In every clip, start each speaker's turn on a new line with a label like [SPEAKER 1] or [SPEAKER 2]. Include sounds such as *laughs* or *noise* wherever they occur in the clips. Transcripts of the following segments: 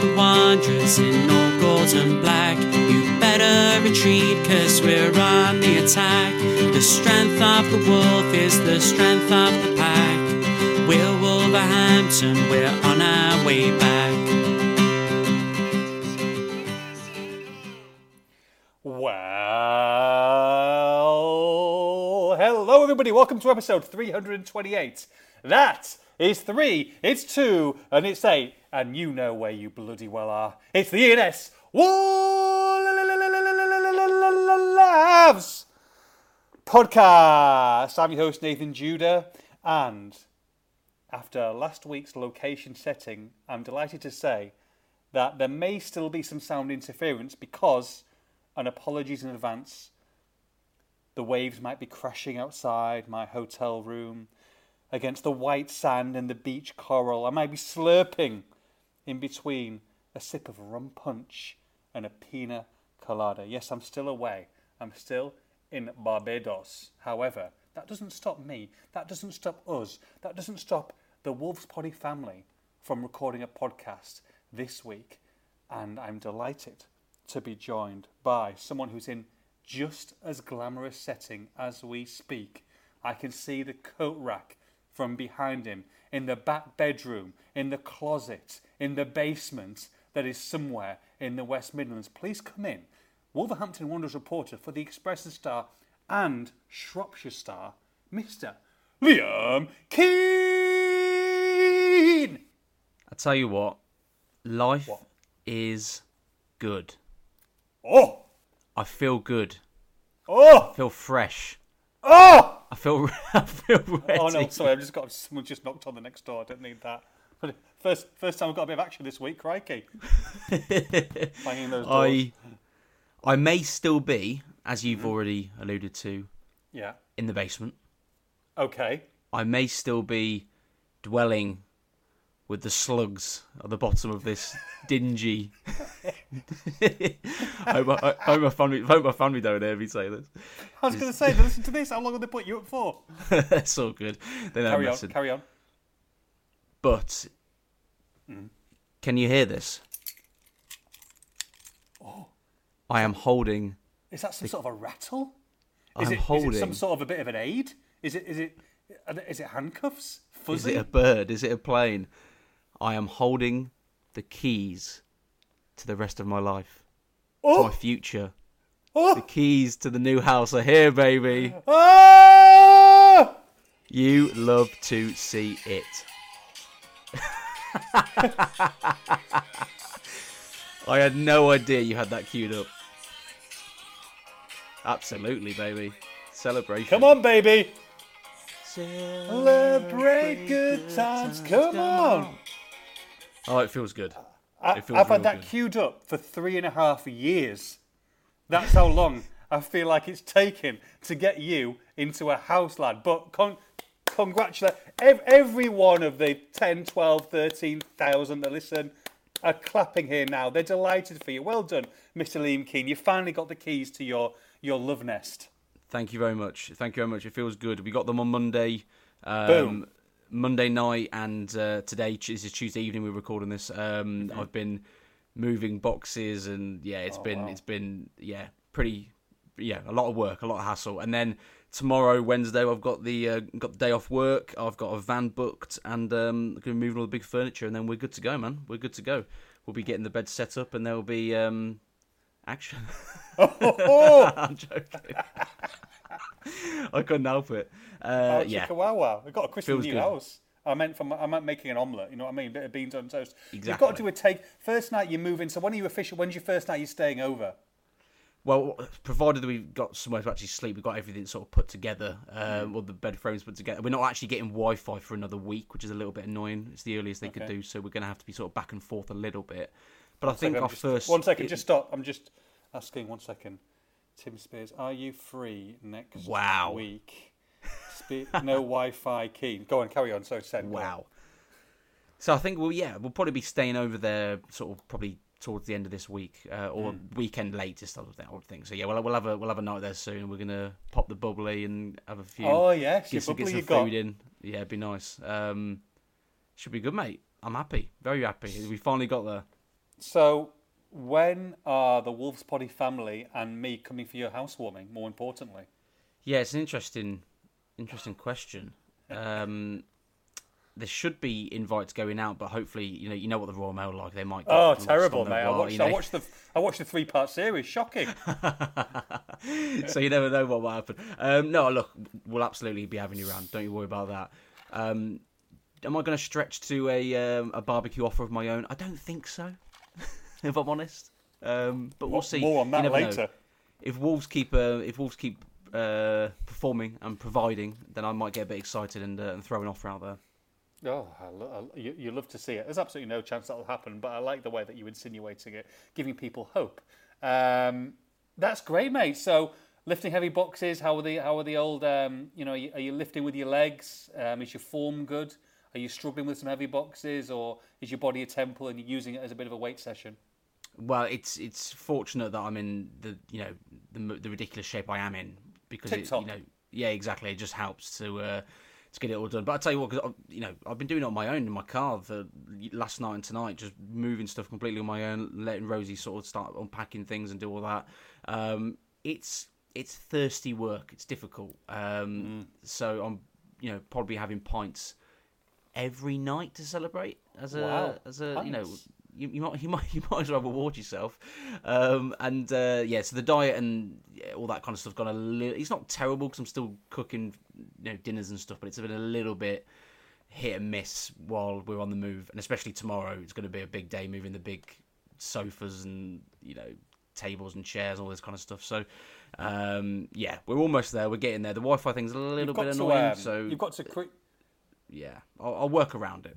[SPEAKER 1] the wanderers in all gold and black. You better retreat, cause we're on the attack. The strength of the wolf is the strength of the pack. We're Wolverhampton, we're on our way back.
[SPEAKER 2] Well, hello everybody. Welcome to episode 328. That is three, it's two, and it's eight, and you know where you bloody well are. It's the E&S Wolves podcast. I'm your host Nathan Judah, and after last week's location setting, I'm delighted to say that there may still be some sound interference because, and apologies in advance, the waves might be crashing outside my hotel room against the white sand and the beach coral. I might be slurping in between a sip of rum punch and a pina colada. Yes, I'm still away. I'm still in Barbados. However, that doesn't stop me. That doesn't stop us. That doesn't stop the Wolves Poddy family from recording a podcast this week. And I'm delighted to be joined by someone who's in just as glamorous setting as we speak. I can see the coat rack from behind him in the back bedroom, in the closet, in the basement that is somewhere in the West Midlands. Please come in. Wolverhampton Wanderers reporter for the Express and Star and Shropshire Star, Mr. Liam Keen.
[SPEAKER 3] I tell you what, life
[SPEAKER 2] What?
[SPEAKER 3] is good.
[SPEAKER 2] Oh,
[SPEAKER 3] I feel good.
[SPEAKER 2] oh,
[SPEAKER 3] I feel fresh.
[SPEAKER 2] oh.
[SPEAKER 3] I feel *laughs* I feel ready.
[SPEAKER 2] Oh no, sorry, I've just got someone just knocked on the next door. I don't need that. But first, first time I've got a bit of action this week. Crikey, *laughs* banging those doors.
[SPEAKER 3] I I may still be, as you've
[SPEAKER 2] Mm-hmm.
[SPEAKER 3] already alluded to,
[SPEAKER 2] Yeah.
[SPEAKER 3] in the basement.
[SPEAKER 2] Okay.
[SPEAKER 3] I may still be dwelling with the slugs at the bottom of this *laughs* dingy. I hope I, I hope my family, I hope my family don't hear me say this.
[SPEAKER 2] I was going to say, listen to this. How long have they put you up for? *laughs*
[SPEAKER 3] That's all good. They know I'm
[SPEAKER 2] Carry on.
[SPEAKER 3] messing.
[SPEAKER 2] Carry on.
[SPEAKER 3] But
[SPEAKER 2] Mm.
[SPEAKER 3] can you hear this?
[SPEAKER 2] Oh.
[SPEAKER 3] I am holding.
[SPEAKER 2] Is that some sort of a rattle?
[SPEAKER 3] I'm
[SPEAKER 2] Is it, is
[SPEAKER 3] holding.
[SPEAKER 2] it some sort of a bit of an aid? Is it? Is it? are they- Is it handcuffs? Fuzzy?
[SPEAKER 3] Is it a bird? Is it a plane? I am holding the keys to the rest of my life, to
[SPEAKER 2] oh!
[SPEAKER 3] my future.
[SPEAKER 2] Oh!
[SPEAKER 3] The keys to the new house are here, baby.
[SPEAKER 2] Ah!
[SPEAKER 3] You love to see it. *laughs* I had no idea you had that queued up. Absolutely, baby. Celebration.
[SPEAKER 2] Come on, baby.
[SPEAKER 3] Celebrate
[SPEAKER 2] Celebrate good times. Come on.
[SPEAKER 3] Oh, it feels good.
[SPEAKER 2] I,
[SPEAKER 3] It feels
[SPEAKER 2] I've
[SPEAKER 3] real
[SPEAKER 2] had that
[SPEAKER 3] good.
[SPEAKER 2] queued up for three and a half years. That's how long I feel like it's taken to get you into a house, lad. But con- congratulate ev- every one of the 10, 12, 13,000 that listen are clapping here now. They're delighted for you. Well done, Mr. Liam Keen. You finally got the keys to your, your love nest.
[SPEAKER 3] Thank you very much. Thank you very much. It feels good. We got them on Monday. Um,
[SPEAKER 2] Boom.
[SPEAKER 3] Monday night and uh, today this is Tuesday evening. We're recording this. Um, I've been moving boxes and yeah, it's been
[SPEAKER 2] wow.
[SPEAKER 3] it's been yeah pretty yeah a lot of work, a lot of hassle. And then tomorrow Wednesday I've got the uh, got the day off work. I've got a van booked and um, going to move all the big furniture and then we're good to go, man. We're good to go. We'll be getting the bed set up and there'll be um, action. *laughs*
[SPEAKER 2] Oh, *laughs*
[SPEAKER 3] I'm joking. *laughs* I couldn't help it.
[SPEAKER 2] oh
[SPEAKER 3] Uh, yeah,
[SPEAKER 2] chicka wow wow. We've got a Christmas new
[SPEAKER 3] good.
[SPEAKER 2] house. I meant from I meant making an omelette. You know what I mean? bit of beans on toast. You've got to do a take. First night you move in. So when are you official? When's your first night you're staying over?
[SPEAKER 3] Well, provided that we've got somewhere to actually sleep, we've got everything sort of put together, um, all the bed frames put together. We're not actually getting Wi-Fi for another week, which is a little bit annoying. It's the earliest they could do, so we're going to have to be sort of back and forth a little bit. But I think
[SPEAKER 2] Second,
[SPEAKER 3] our
[SPEAKER 2] just-
[SPEAKER 3] first
[SPEAKER 2] One second,
[SPEAKER 3] it-
[SPEAKER 2] just stop. I'm just asking. One second. Tim Spears, are you free next
[SPEAKER 3] Wow.
[SPEAKER 2] week? Spe- no Wi-Fi keen. Go on, carry on. So send.
[SPEAKER 3] wow. So I think well, yeah, we'll probably be staying over there, sort of probably towards the end of this week uh, or
[SPEAKER 2] Hmm.
[SPEAKER 3] weekend latest. I would think- I would think. So yeah, we'll we'll have a we'll have a night there soon. We're gonna pop the bubbly and have a few.
[SPEAKER 2] Oh yes,
[SPEAKER 3] get some, get some
[SPEAKER 2] you got.
[SPEAKER 3] food in. Yeah, it'd be nice. Um, should be good, mate. I'm happy, very happy. We finally got there.
[SPEAKER 2] So, when are the Wolves Poddy family and me coming for your housewarming? More importantly,
[SPEAKER 3] Yeah, it's an interesting, interesting question. Um, there should be invites going out, but hopefully, you know, you know what the Royal Mail are like. They might.
[SPEAKER 2] Oh, terrible, mate! I watched,
[SPEAKER 3] you know.
[SPEAKER 2] I watched the, I watched the three part series. Shocking. *laughs*
[SPEAKER 3] so you never know what will happen. Um, no, look, we'll absolutely be having you around. Don't you worry about that. Um, am I going to stretch to a um, a barbecue offer of my own? I don't think so, *laughs* if I'm honest. Um, but we'll see.
[SPEAKER 2] More on that
[SPEAKER 3] never know.
[SPEAKER 2] later.
[SPEAKER 3] If Wolves keep uh, if Wolves keep uh, performing and providing, then I might get a bit excited and, uh, and throw an offer out there.
[SPEAKER 2] Oh, I lo- I, you, you love to see it. There's absolutely no chance that'll happen, but I like the way that you're insinuating it, giving people hope. Um, that's great, mate. So lifting heavy boxes. How are the how are the old? Um, you know, are you, are you lifting with your legs? Um, is your form good? Are you struggling with some heavy boxes, or is your body a temple and you're using it as a bit of a weight session?
[SPEAKER 3] Well, it's it's fortunate that I'm in the you know the the ridiculous shape I am in because it, you know yeah exactly it just helps to uh, to get it all done. But I tell you what, because you know I've been doing it on my own in my car for last night and tonight, just moving stuff completely on my own, letting Rosie sort of start unpacking things and do all that. Um, it's it's thirsty work. It's difficult. Um, So I'm you know probably having pints every night to celebrate as a
[SPEAKER 2] Wow.
[SPEAKER 3] as a you know
[SPEAKER 2] Pints.
[SPEAKER 3] You, you might *laughs* you might you might as well reward yourself. Um, and uh, yeah, so the diet and yeah, all that kind of stuff gone a little. It's not terrible because I'm still cooking you know dinners and stuff, but it's been a little bit hit and miss while we're on the move, and especially tomorrow. It's going to be a big day moving the big sofas and you know tables and chairs, all this kind of stuff. So um, yeah, we're almost there. We're getting there. The Wi-Fi thing's a little bit
[SPEAKER 2] got to,
[SPEAKER 3] annoying,
[SPEAKER 2] um,
[SPEAKER 3] so
[SPEAKER 2] you've got to. Cre-
[SPEAKER 3] yeah, I'll, I'll work around it.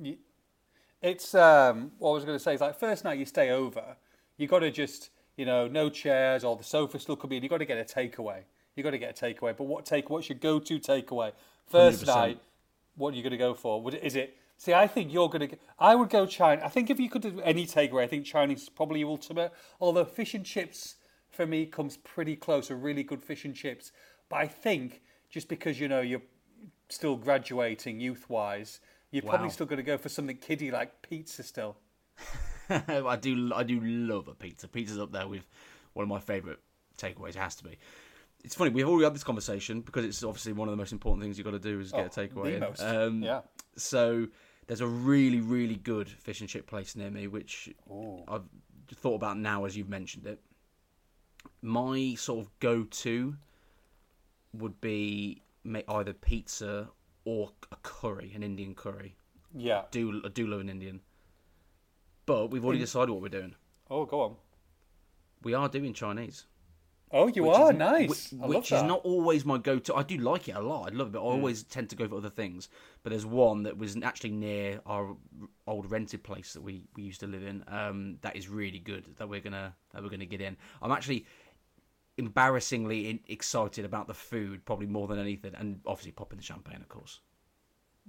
[SPEAKER 2] you- it's um, what I was going to say is like first night you stay over, you got to just you know no chairs or the sofa still could be. You got to get a takeaway. You got to get a takeaway. But what take? What's your go-to takeaway? First
[SPEAKER 3] 100%.
[SPEAKER 2] night, what are you going to go for? Would is it? See, I think you're going to. I would go China. I think if you could do any takeaway, I think Chinese is probably your ultimate. Although fish and chips for me comes pretty close. A really good fish and chips. But I think just because you know you're still graduating youth-wise, you're probably still going to go for something kiddie like pizza still. *laughs*
[SPEAKER 3] I do I do love a pizza. Pizza's up there with one of my favourite takeaways. It has to be. It's funny we've already had this conversation because it's obviously one of the most important things you've got to do is get a
[SPEAKER 2] Oh,
[SPEAKER 3] takeaway.
[SPEAKER 2] the most.
[SPEAKER 3] Um,
[SPEAKER 2] yeah.
[SPEAKER 3] So there's a really really good fish and chip place near me which
[SPEAKER 2] Ooh.
[SPEAKER 3] I've thought about now as you've mentioned it. My sort of go-to would be ma- either pizza or a curry, an Indian curry.
[SPEAKER 2] Yeah.
[SPEAKER 3] Do do love an Indian, but we've already
[SPEAKER 2] In-
[SPEAKER 3] decided what we're doing.
[SPEAKER 2] Oh, go on.
[SPEAKER 3] We are doing Chinese.
[SPEAKER 2] Oh, you
[SPEAKER 3] which
[SPEAKER 2] are
[SPEAKER 3] is-
[SPEAKER 2] nice.
[SPEAKER 3] Which
[SPEAKER 2] love
[SPEAKER 3] is not always my go-to. I do like it a lot. I love it, but I always tend to go for other things. But there's one that was actually near our old rented place that we, we used to live in. Um, that is really good. That we're gonna that we're gonna get in. I'm actually embarrassingly excited about the food, probably more than anything, and obviously popping the champagne, of course.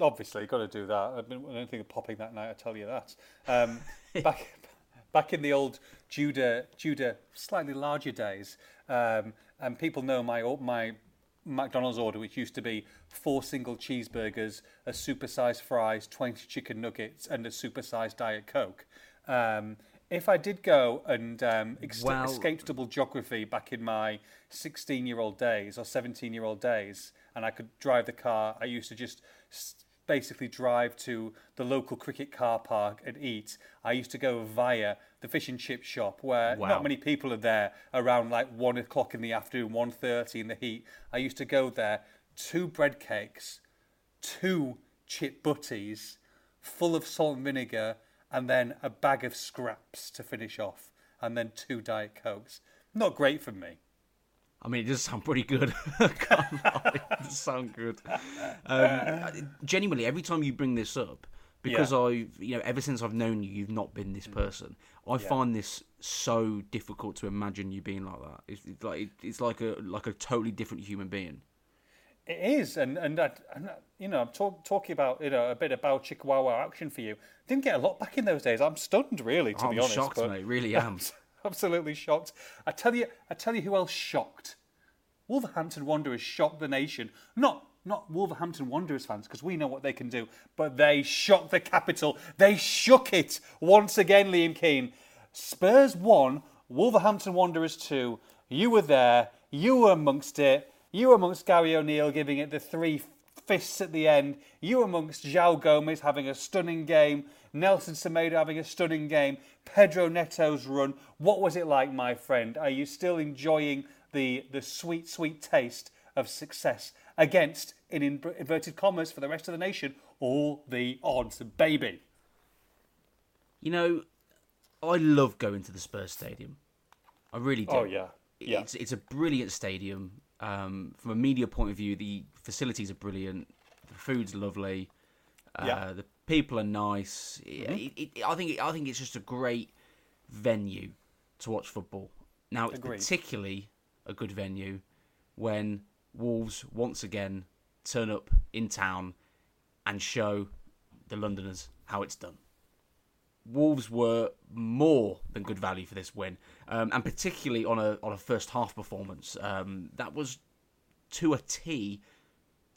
[SPEAKER 2] Obviously, got to do that. I don't think of popping that night. I tell you that. Um, *laughs* back, back in the old Judah, Judah, slightly larger days, um, and people know my my McDonald's order, which used to be four single cheeseburgers, a supersized fries, twenty chicken nuggets, and a supersized diet coke. Um, if I did go and um, ex-
[SPEAKER 3] Well-
[SPEAKER 2] escape double geography back in my 16 year old days or 17 year old days, and I could drive the car, I used to just basically drive to the local cricket car park and eat. I used to go via the fish and chip shop where
[SPEAKER 3] Wow.
[SPEAKER 2] not many people are there around like one o'clock in the afternoon, 1.30 in the heat. I used to go there, two bread cakes, two chip butties, full of salt and vinegar, and then a bag of scraps to finish off, and then two Diet Cokes. Not great for me.
[SPEAKER 3] I mean, it does sound pretty good. *laughs* It does sound good. Um, genuinely, every time you bring this up, because
[SPEAKER 2] Yeah.
[SPEAKER 3] I've, you know, ever since I've known you, you've not been this person. I find this so difficult to imagine you being like that. It's, it's like it's like a like a totally different human being.
[SPEAKER 2] It is, and and, I, you know, I'm talk, talking about you know a bit about Chihuahua action for you. Didn't get a lot back in those days. I'm stunned, really, to oh, be honest.
[SPEAKER 3] I'm
[SPEAKER 2] be honest.
[SPEAKER 3] shocked,
[SPEAKER 2] but-
[SPEAKER 3] mate. Really am. *laughs*
[SPEAKER 2] Absolutely shocked. I tell you, I tell you who else shocked. Wolverhampton Wanderers shocked the nation. Not not Wolverhampton Wanderers fans, because we know what they can do, but they shocked the capital. They shook it once again, Liam Keen. Spurs won, Wolverhampton Wanderers two. You were there. You were amongst it. You amongst Gary O'Neil giving it the three fists at the end. You amongst João Gomes having a stunning game. Nelson Semedo having a stunning game. Pedro Neto's run. What was it like, my friend? Are you still enjoying the, the sweet, sweet taste of success against, in inverted commas for the rest of the nation, all the odds, baby?
[SPEAKER 3] You know, I love going to the Spurs Stadium. I really do.
[SPEAKER 2] Oh, yeah. Yeah.
[SPEAKER 3] It's, it's a brilliant stadium. Um, from a media point of view, the facilities are brilliant. The food's lovely. Uh,
[SPEAKER 2] Yeah.
[SPEAKER 3] The people are nice. It, it, it- I think I think it's just a great venue to watch football. Now it's
[SPEAKER 2] Agreed.
[SPEAKER 3] particularly a good venue when Wolves once again turn up in town and show the Londoners how it's done. Wolves were more than good value for this win, um, and particularly on a on a first half performance um, that was to a T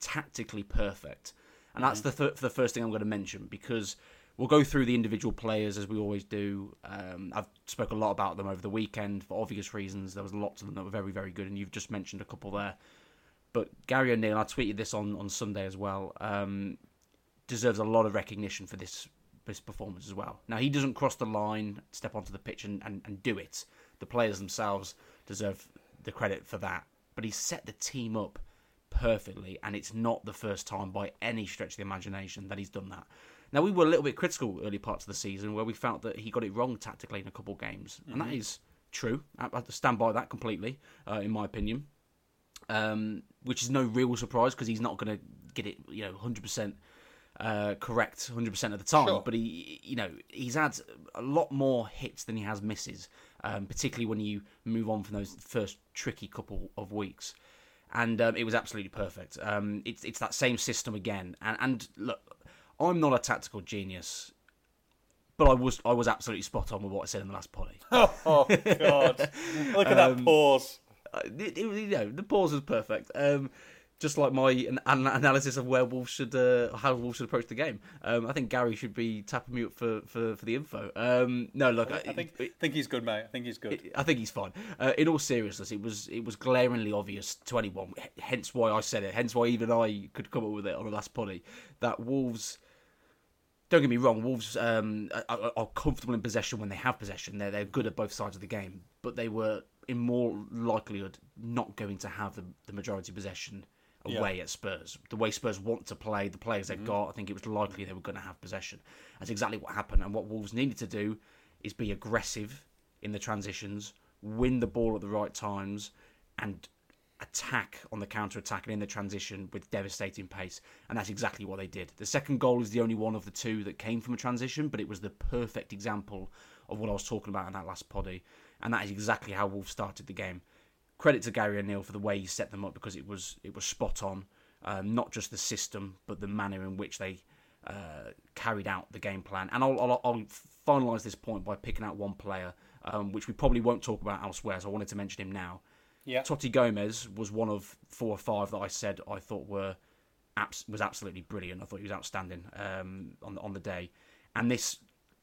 [SPEAKER 3] tactically perfect, and that's the th- the first thing I'm going to mention because we'll go through the individual players as we always do. Um, I've spoke a lot about them over the weekend for obvious reasons. There was lots of them that were very very good, and you've just mentioned a couple there. But Gary O'Neil, I tweeted this on, on Sunday as well. Um, deserves a lot of recognition for this this performance as well. Now he doesn't cross the line, step onto the pitch and, and, and do it. The players themselves deserve the credit for that. But he set the team up perfectly and it's not the first time by any stretch of the imagination that he's done that. Now we were a little bit critical early parts of the season where we felt that he got it wrong tactically in a couple of games. And that is true. I I stand by that completely, uh, in my opinion. Um, which is no real surprise because he's not going to get it, you know, hundred percent uh, correct 100% of the time,
[SPEAKER 2] Sure.
[SPEAKER 3] but he, you know, he's had a lot more hits than he has misses, um, particularly when you move on from those first tricky couple of weeks. And um, it was absolutely perfect. Um, it's it's that same system again. And and look, I'm not a tactical genius, but I was I was absolutely spot on with what I said in the last potty. *laughs*
[SPEAKER 2] Oh, God. *laughs* Look at that pause.
[SPEAKER 3] Uh, it, it, you know, the pause was perfect. Um, just like my an, an analysis of where Wolves should, uh, how Wolves should approach the game. Um, I think Gary should be tapping me up for, for, for the info. Um, no, look,
[SPEAKER 2] I think,
[SPEAKER 3] it-
[SPEAKER 2] think he's good, mate. I think he's good.
[SPEAKER 3] I think he's fine. Uh, in all seriousness, it was it was glaringly obvious to anyone. Hence why I said it. Hence why even I could come up with it on the last poddy that Wolves. Don't get me wrong. Wolves um, are, are comfortable in possession when they have possession. They're they're good at both sides of the game, but they were in more likelihood not going to have the, the majority possession away at Spurs. The way Spurs want to play, the players they've mm-hmm. got, I think it was likely they were going to have possession. That's exactly what happened. And what Wolves needed to do is be aggressive in the transitions, win the ball at the right times, and attack on the counter attack and in the transition with devastating pace. And that's exactly what they did. The second goal is the only one of the two that came from a transition, but it was the perfect example of what I was talking about in that last poddy. And that is exactly how Wolves started the game. Credit to Gary O'Neil for the way he set them up because it was it was spot on. Um, not just the system, but the manner in which they uh, carried out the game plan. And I'll, I'll, I'll finalise this point by picking out one player, um, which we probably won't talk about elsewhere. So I wanted to mention him now.
[SPEAKER 2] Yeah.
[SPEAKER 3] Toti Gomes was one of four or five that I said I thought were abs- was absolutely brilliant. I thought he was outstanding um, on the, on the day, and this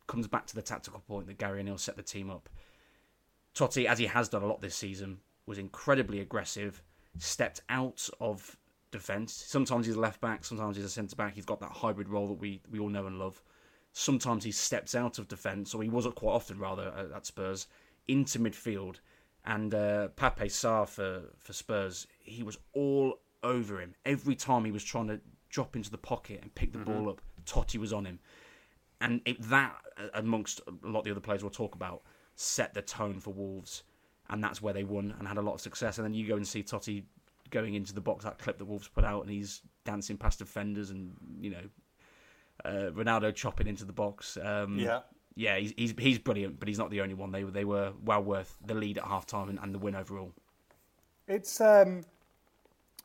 [SPEAKER 3] comes back to the tactical point that Gary O'Neil set the team up. Toti, as he has done a lot this season, was incredibly aggressive, stepped out of defence. Sometimes he's a left back, sometimes he's a centre back. He's got that hybrid role that we, we all know and love. Sometimes he steps out of defence, or he was quite often rather at, at Spurs, into midfield. And uh, Pape Sarr for, for Spurs, he was all over him. Every time he was trying to drop into the pocket and pick the ball up, Toti was on him and it, that amongst a lot of the other players we'll talk about set the tone for Wolves, and that's where they won and had a lot of success. And then you go and see Toti going into the box that clip that Wolves put out, and he's dancing past defenders, and you know uh, Ronaldo chopping into the box. Um,
[SPEAKER 2] Yeah.
[SPEAKER 3] yeah, he's, he's he's brilliant, but he's not the only one. They were they were well worth the lead at half time and, and the win overall.
[SPEAKER 2] It's um,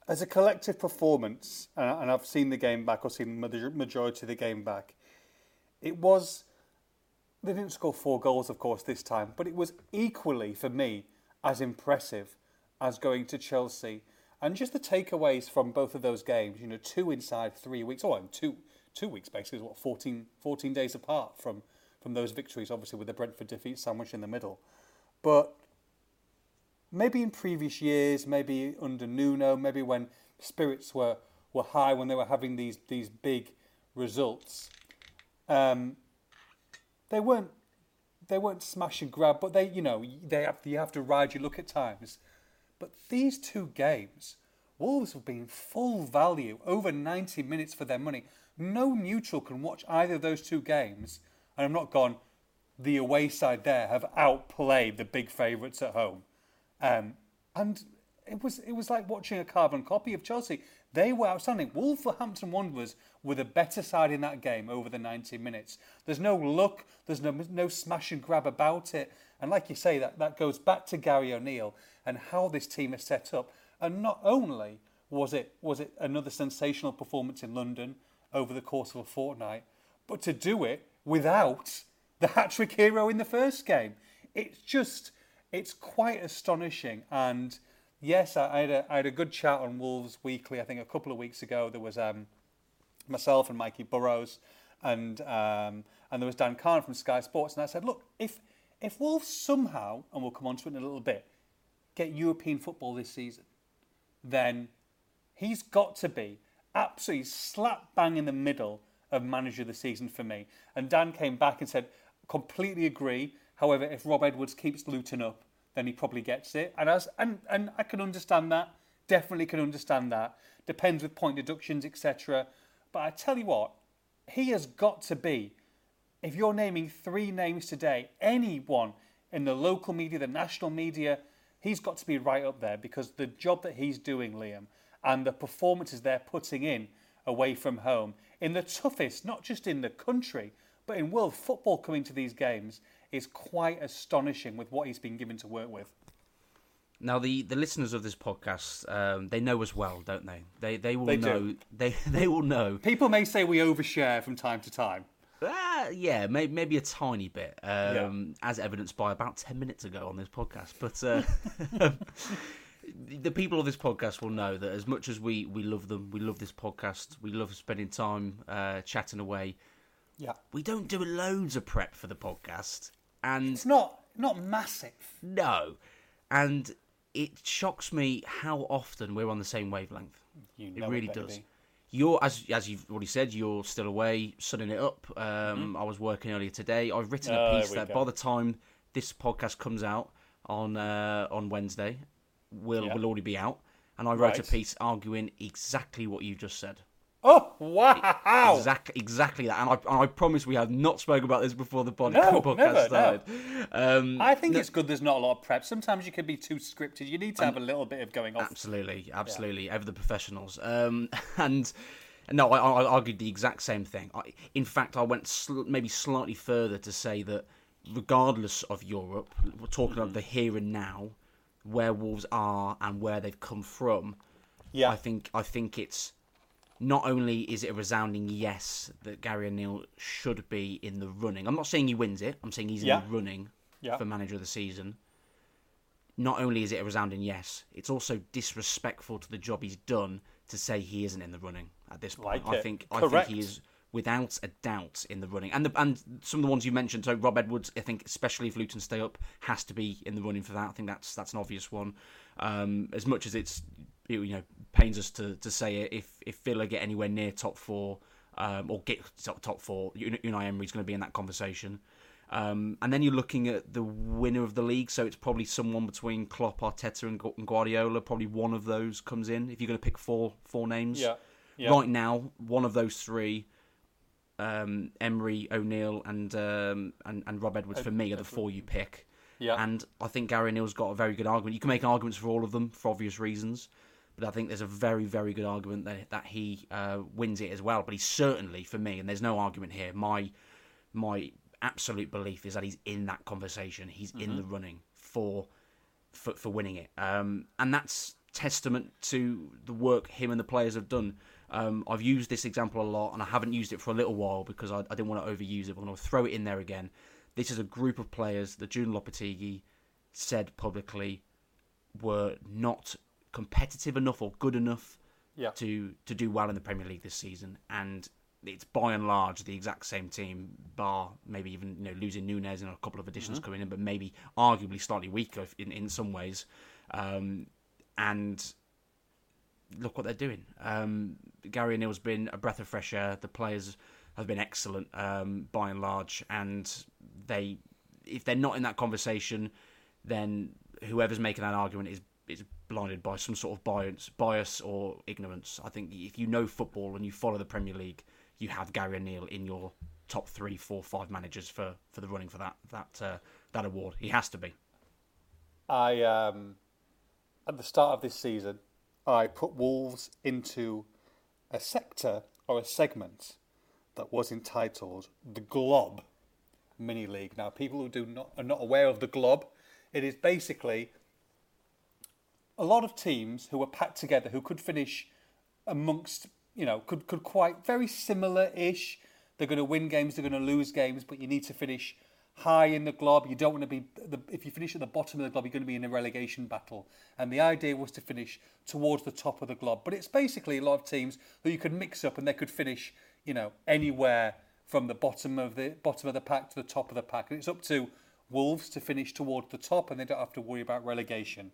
[SPEAKER 2] as a collective performance, and, and I've seen the game back, or seen the majority of the game back. It was. They didn't score four goals, of course, this time, but it was equally for me as impressive as going to Chelsea And just the takeaways from both of those games, you know, two inside three weeks, oh, two two weeks basically, what 14, 14 days apart from from those victories, obviously with the Brentford defeat sandwiched in the middle. But maybe in previous years, maybe under Nuno, maybe when spirits were, were high when they were having these these big results, um, they weren't they weren't smash and grab, but they you know they have you have to ride your luck at times. But these two games, Wolves have been full value, over 90 minutes for their money. No neutral can watch either of those two games, and I'm not gone. The away side there have outplayed the big favourites at home, um, and it was it was like watching a carbon copy of Chelsea. They were outstanding. Wolverhampton Wanderers were the better side in that game over the 90 minutes. There's no luck, there's no no smash and grab about it. And like you say, that, that goes back to Gary O'Neil and how this team is set up. And not only was it was it another sensational performance in London over the course of a fortnight, but to do it without the hat trick hero in the first game. It's just it's quite astonishing and yes, I, had a, I had a good chat on Wolves Weekly. I think a couple of weeks ago there was um, myself and Mikey Burrows, and um, and there was Dan Kahn from Sky Sports, and I said, look, if if Wolves somehow, and we'll come on to it in a little bit, get European football this season, then he's got to be absolutely slap bang in the middle of manager of the season for me. And Dan came back and said, completely agree. However, if Rob Edwards keeps Luton up, then he probably gets it. And as and, and I can understand that. Definitely can understand that. Depends with point deductions, etc. But I tell you what, he has got to be. If you're naming three names today, anyone in the local media, the national media, he's got to be right up there because the job that he's doing, Liam, and the performances they're putting in away from home in the toughest, not just in the country, but in world football coming to these games is quite astonishing with what he's been given to work with.
[SPEAKER 3] Now, the, the listeners of this podcast, um, they know us well, don't they? They they will
[SPEAKER 2] They
[SPEAKER 3] know.
[SPEAKER 2] do.
[SPEAKER 3] They *laughs* they will know.
[SPEAKER 2] People may say we overshare from time to time.
[SPEAKER 3] Uh, yeah, maybe, maybe a tiny bit, um, as evidenced by about 10 minutes ago on this podcast. But uh, *laughs* the people of this podcast will know that as much as we, we love them, we love this podcast, we love spending time uh, chatting away,
[SPEAKER 2] Yeah.
[SPEAKER 3] we don't do loads of prep for the podcast. And
[SPEAKER 2] It's not not massive.
[SPEAKER 3] no, and it shocks me how often we're on the same wavelength.
[SPEAKER 2] You
[SPEAKER 3] It really
[SPEAKER 2] baby.
[SPEAKER 3] does. You're as as you've already said, you're still away, sunning it up. Um, I was working earlier today. I've written
[SPEAKER 2] Mm-hmm. Oh,
[SPEAKER 3] a piece that
[SPEAKER 2] go.
[SPEAKER 3] by the time this podcast comes out on uh, on Wednesday, will
[SPEAKER 2] Yeah.
[SPEAKER 3] will already be out. And I wrote a piece arguing exactly what you just said.
[SPEAKER 2] Oh wow!
[SPEAKER 3] Exactly, exactly that. And I, and I promise we have not spoken about this before the pod-
[SPEAKER 2] No,
[SPEAKER 3] podcast
[SPEAKER 2] never, no.
[SPEAKER 3] started. Um,
[SPEAKER 2] I think it's good. There's not a lot of prep. Sometimes you can be too scripted. You need to have a little bit of going off.
[SPEAKER 3] Absolutely, absolutely. Ever the professionals. Um, *laughs* and no, I, I argued the exact same thing. I, in fact, I went sl- maybe slightly further to say that regardless of Europe, we're talking about the here and now, where Wolves are and where they've come from.
[SPEAKER 2] Yeah.
[SPEAKER 3] I think I think it's not only is it a resounding yes that Gary O'Neil should be in the running. I'm not saying he wins it. I'm saying he's
[SPEAKER 2] Yeah.
[SPEAKER 3] in the running
[SPEAKER 2] Yeah.
[SPEAKER 3] for manager of the season. Not only is it a resounding yes, it's also disrespectful to the job he's done to say he isn't in the running at this point.
[SPEAKER 2] Like
[SPEAKER 3] I think I think he is without a doubt in the running. And the, and some of the ones you mentioned, so Rob Edwards, I think especially if Luton stay up, has to be in the running for that. I think that's that's an obvious one. Um, as much as it's it, you know pains us to, to say it, if if Villa get anywhere near top four um, or get top, top four, Un- Unai Emery's going to be in that conversation. Um, and then you're looking at the winner of the league, so it's probably someone between Klopp, Arteta, and Guardiola. Probably one of those comes in if you're going to pick four four names.
[SPEAKER 2] Yeah. Yeah.
[SPEAKER 3] Right now, one of those three, um, Emery, O'Neil, and um, and and Rob Edwards for me are the four you pick.
[SPEAKER 2] Yeah.
[SPEAKER 3] And I think Gary O'Neil's got a very good argument. You can make arguments for all of them for obvious reasons, but I think there's a very, very good argument that that he uh, wins it as well. But he's certainly for me, and there's no argument here. My my absolute belief is that he's in that conversation. He's in the running for for, for winning it, um, and that's testament to the work him and the players have done. Um, I've used this example a lot, and I haven't used it for a little while because I, I didn't want to overuse it. But I'm going to throw it in there again. This is a group of players that Julen Lopetegui said publicly were not competitive enough or good enough
[SPEAKER 2] Yeah.
[SPEAKER 3] to to do well in the Premier League this season, and it's by and large the exact same team, bar maybe even you know losing Nunes and a couple of additions coming in, but maybe arguably slightly weaker in in some ways, um, and look what they're doing. Um, Gary O'Neil's been a breath of fresh air. The players have been excellent um, by and large, and they, if they're not in that conversation, then whoever's making that argument is is blinded by some sort of bias, bias or ignorance. I think if you know football and you follow the Premier League, you have Gary O'Neil in your top three, four, five managers for, for the running for that that uh, that award. He has to be.
[SPEAKER 2] I um, at the start of this season, I put Wolves into a sector or a segment that was entitled the Glob Mini League. Now, people who do not are not aware of the Glob, it is basically a lot of teams who are packed together who could finish amongst you know could could quite very similar ish. They're going to win games, they're going to lose games, but you need to finish high in the glob. You don't want to be the, if you finish at the bottom of the glob, you're going to be in a relegation battle. And the idea was to finish towards the top of the glob. But it's basically a lot of teams who you could mix up and they could finish, you know, anywhere from the bottom of the bottom of the pack to the top of the pack. And it's up to Wolves to finish towards the top, and they don't have to worry about relegation.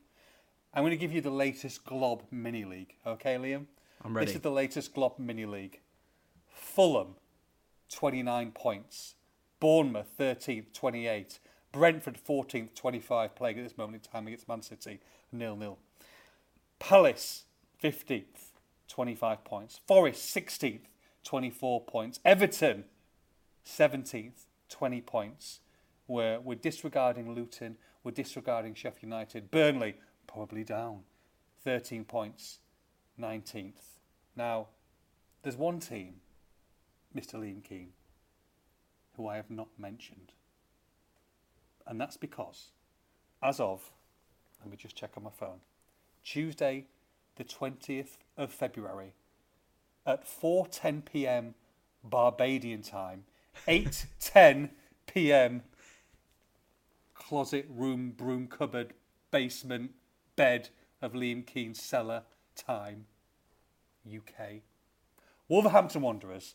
[SPEAKER 2] I'm going to give you the latest Glob mini league. Okay, Liam?
[SPEAKER 3] I'm ready.
[SPEAKER 2] This is the latest Glob mini league. Fulham, 29 points. Bournemouth, 13th, 28. Brentford, 14th, 25, playing at this moment in time against Man City, nil nil. Palace, 15th, 25 points. Forest, 16th, 24 points. Everton, 17th, 20 points. We're, we're disregarding Luton, we're disregarding Sheffield United. Burnley, probably down, 13 points, 19th. Now, there's one team, Mr. Liam Keen, who I have not mentioned. And that's because, as of, let me just check on my phone, Tuesday, the 20th of February, at 4:10 p.m. Barbadian time, 8:10 *laughs* p.m. closet, room, broom cupboard, basement, bed of Liam Keen's cellar time, UK. Wolverhampton Wanderers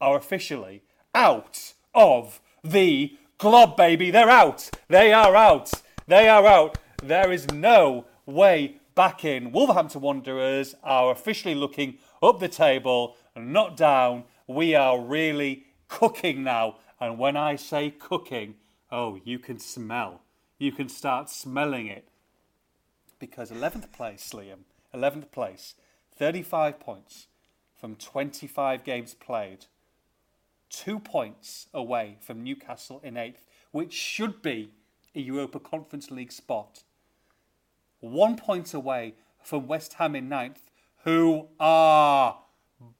[SPEAKER 2] are officially out of the glob, baby. They're out. They are out. They are out. There is no way back in. Wolverhampton Wanderers are officially looking up the table, and not down. We are really cooking now. And when I say cooking, oh, you can smell. You can start smelling it. Because 11th place, Liam, 11th place, 35 points from 25 games played two points away from Newcastle in eighth, which should be a Europa Conference League spot. One point away from West Ham in ninth, who are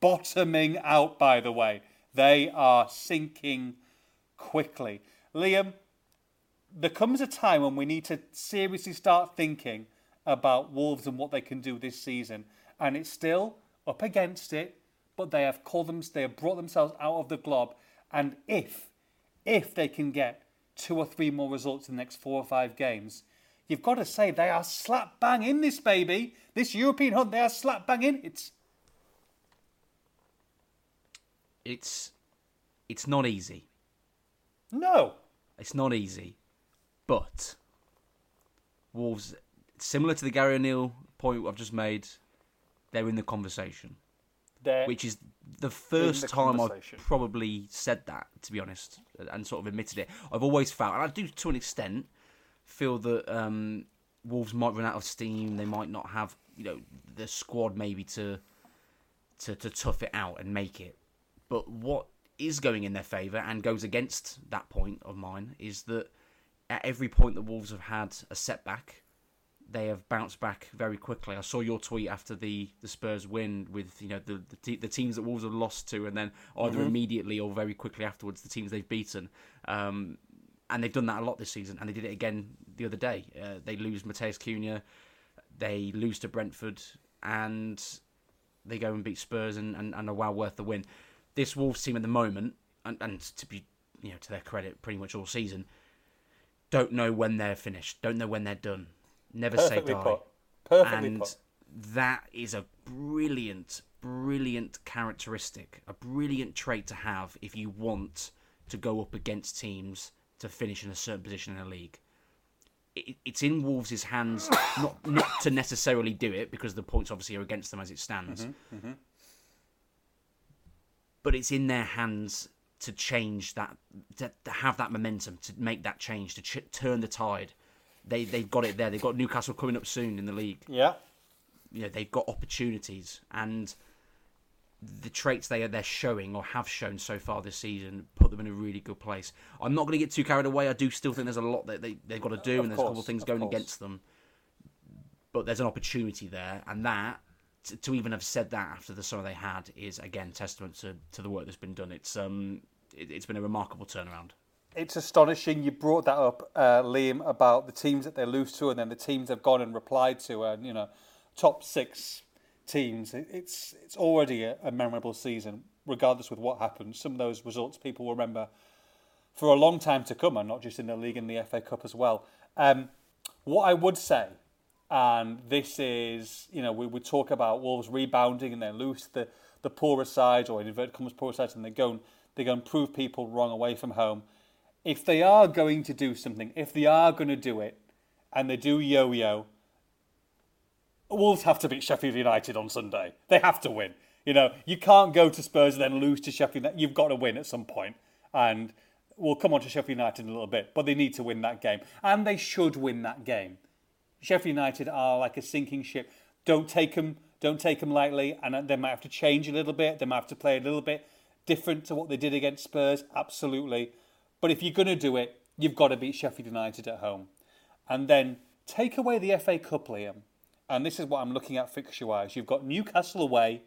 [SPEAKER 2] bottoming out, by the way. They are sinking quickly. Liam, there comes a time when we need to seriously start thinking about Wolves and what they can do this season. And it's still up against it, but they have called them, they have brought themselves out of the glob. And if, if they can get two or three more results in the next four or five games, you've got to say they are slap bang in this baby. This European hunt, they are slap bang in. It's
[SPEAKER 3] It's it's not easy.
[SPEAKER 2] no.
[SPEAKER 3] It's not easy, but Wolves, similar to the Gary O'Neil point I've just made, they're in the conversation,
[SPEAKER 2] They're,
[SPEAKER 3] which is the first
[SPEAKER 2] the
[SPEAKER 3] time I've probably said that, to be honest, and sort of admitted it. I've always felt, and I do to an extent, feel that um, Wolves might run out of steam. They might not have, you know, the squad maybe to to to tough it out and make it. But what is going in their favour and goes against that point of mine is that at every point the Wolves have had a setback, they have bounced back very quickly. I saw your tweet after the, the Spurs win with you know the the, te- the teams that Wolves have lost to, and then either immediately or very quickly afterwards the teams they've beaten. Um, and they've done that a lot this season, and they did it again the other day. Uh, they lose Matheus Cunha, they lose to Brentford, and they go and beat Spurs and, and, and are well worth the win. This Wolves team at the moment, and, and to be you know to their credit, pretty much all season, don't know when they're finished, don't know when they're done. Never say
[SPEAKER 2] perfectly
[SPEAKER 3] die,
[SPEAKER 2] put. Perfectly
[SPEAKER 3] and
[SPEAKER 2] put.
[SPEAKER 3] that is a brilliant, brilliant characteristic, a brilliant trait to have if you want to go up against teams to finish in a certain position in a league. It, it's in Wolves' hands *coughs* not, not to necessarily do it because the points obviously are against them as it stands, mm-hmm, mm-hmm. but it's in their hands to change that, to, to have that momentum, to make that change, to ch- turn the tide. They they've got it there. They've got Newcastle coming up soon in the league
[SPEAKER 2] Yeah.
[SPEAKER 3] you know they've got opportunities and the traits they are they're showing or have shown so far this season put them in a really good place. I'm not going to get too carried away. I do still think there's a lot that they they've got to do
[SPEAKER 2] Of
[SPEAKER 3] and there's a couple of things
[SPEAKER 2] of
[SPEAKER 3] going
[SPEAKER 2] course.
[SPEAKER 3] against them. But there's an opportunity there, and that to, to even have said that after the summer they had is again testament to, to the work that's been done. It's um it, it's been a remarkable turnaround.
[SPEAKER 2] It's astonishing. You brought that up, uh, Liam, about the teams that they lose to, and then the teams they've gone and replied to, and you know, top six teams. It's it's already a, a memorable season, regardless with what happens. Some of those results people will remember for a long time to come, and not just in the league and the FA Cup as well. Um, what I would say, and this is, you know, we would talk about Wolves rebounding and then lose the the poorer side, or in inverted commas poorer sides, and they go they go and prove people wrong away from home. If they are going to do something, if they are going to do it, and they do yo-yo, Wolves have to beat Sheffield United on Sunday. They have to win. You know, you can't go to Spurs and then lose to Sheffield. United. You've got to win at some point. And we'll come on to Sheffield United in a little bit, but they need to win that game. And they should win that game. Sheffield United are like a sinking ship. Don't take them, don't take them lightly, and they might have to change a little bit. They might have to play a little bit different to what they did against Spurs, absolutely. But if you're going to do it, you've got to beat Sheffield United at home, and then take away the FA Cup, Liam. And this is what I'm looking at fixture-wise. You've got Newcastle away,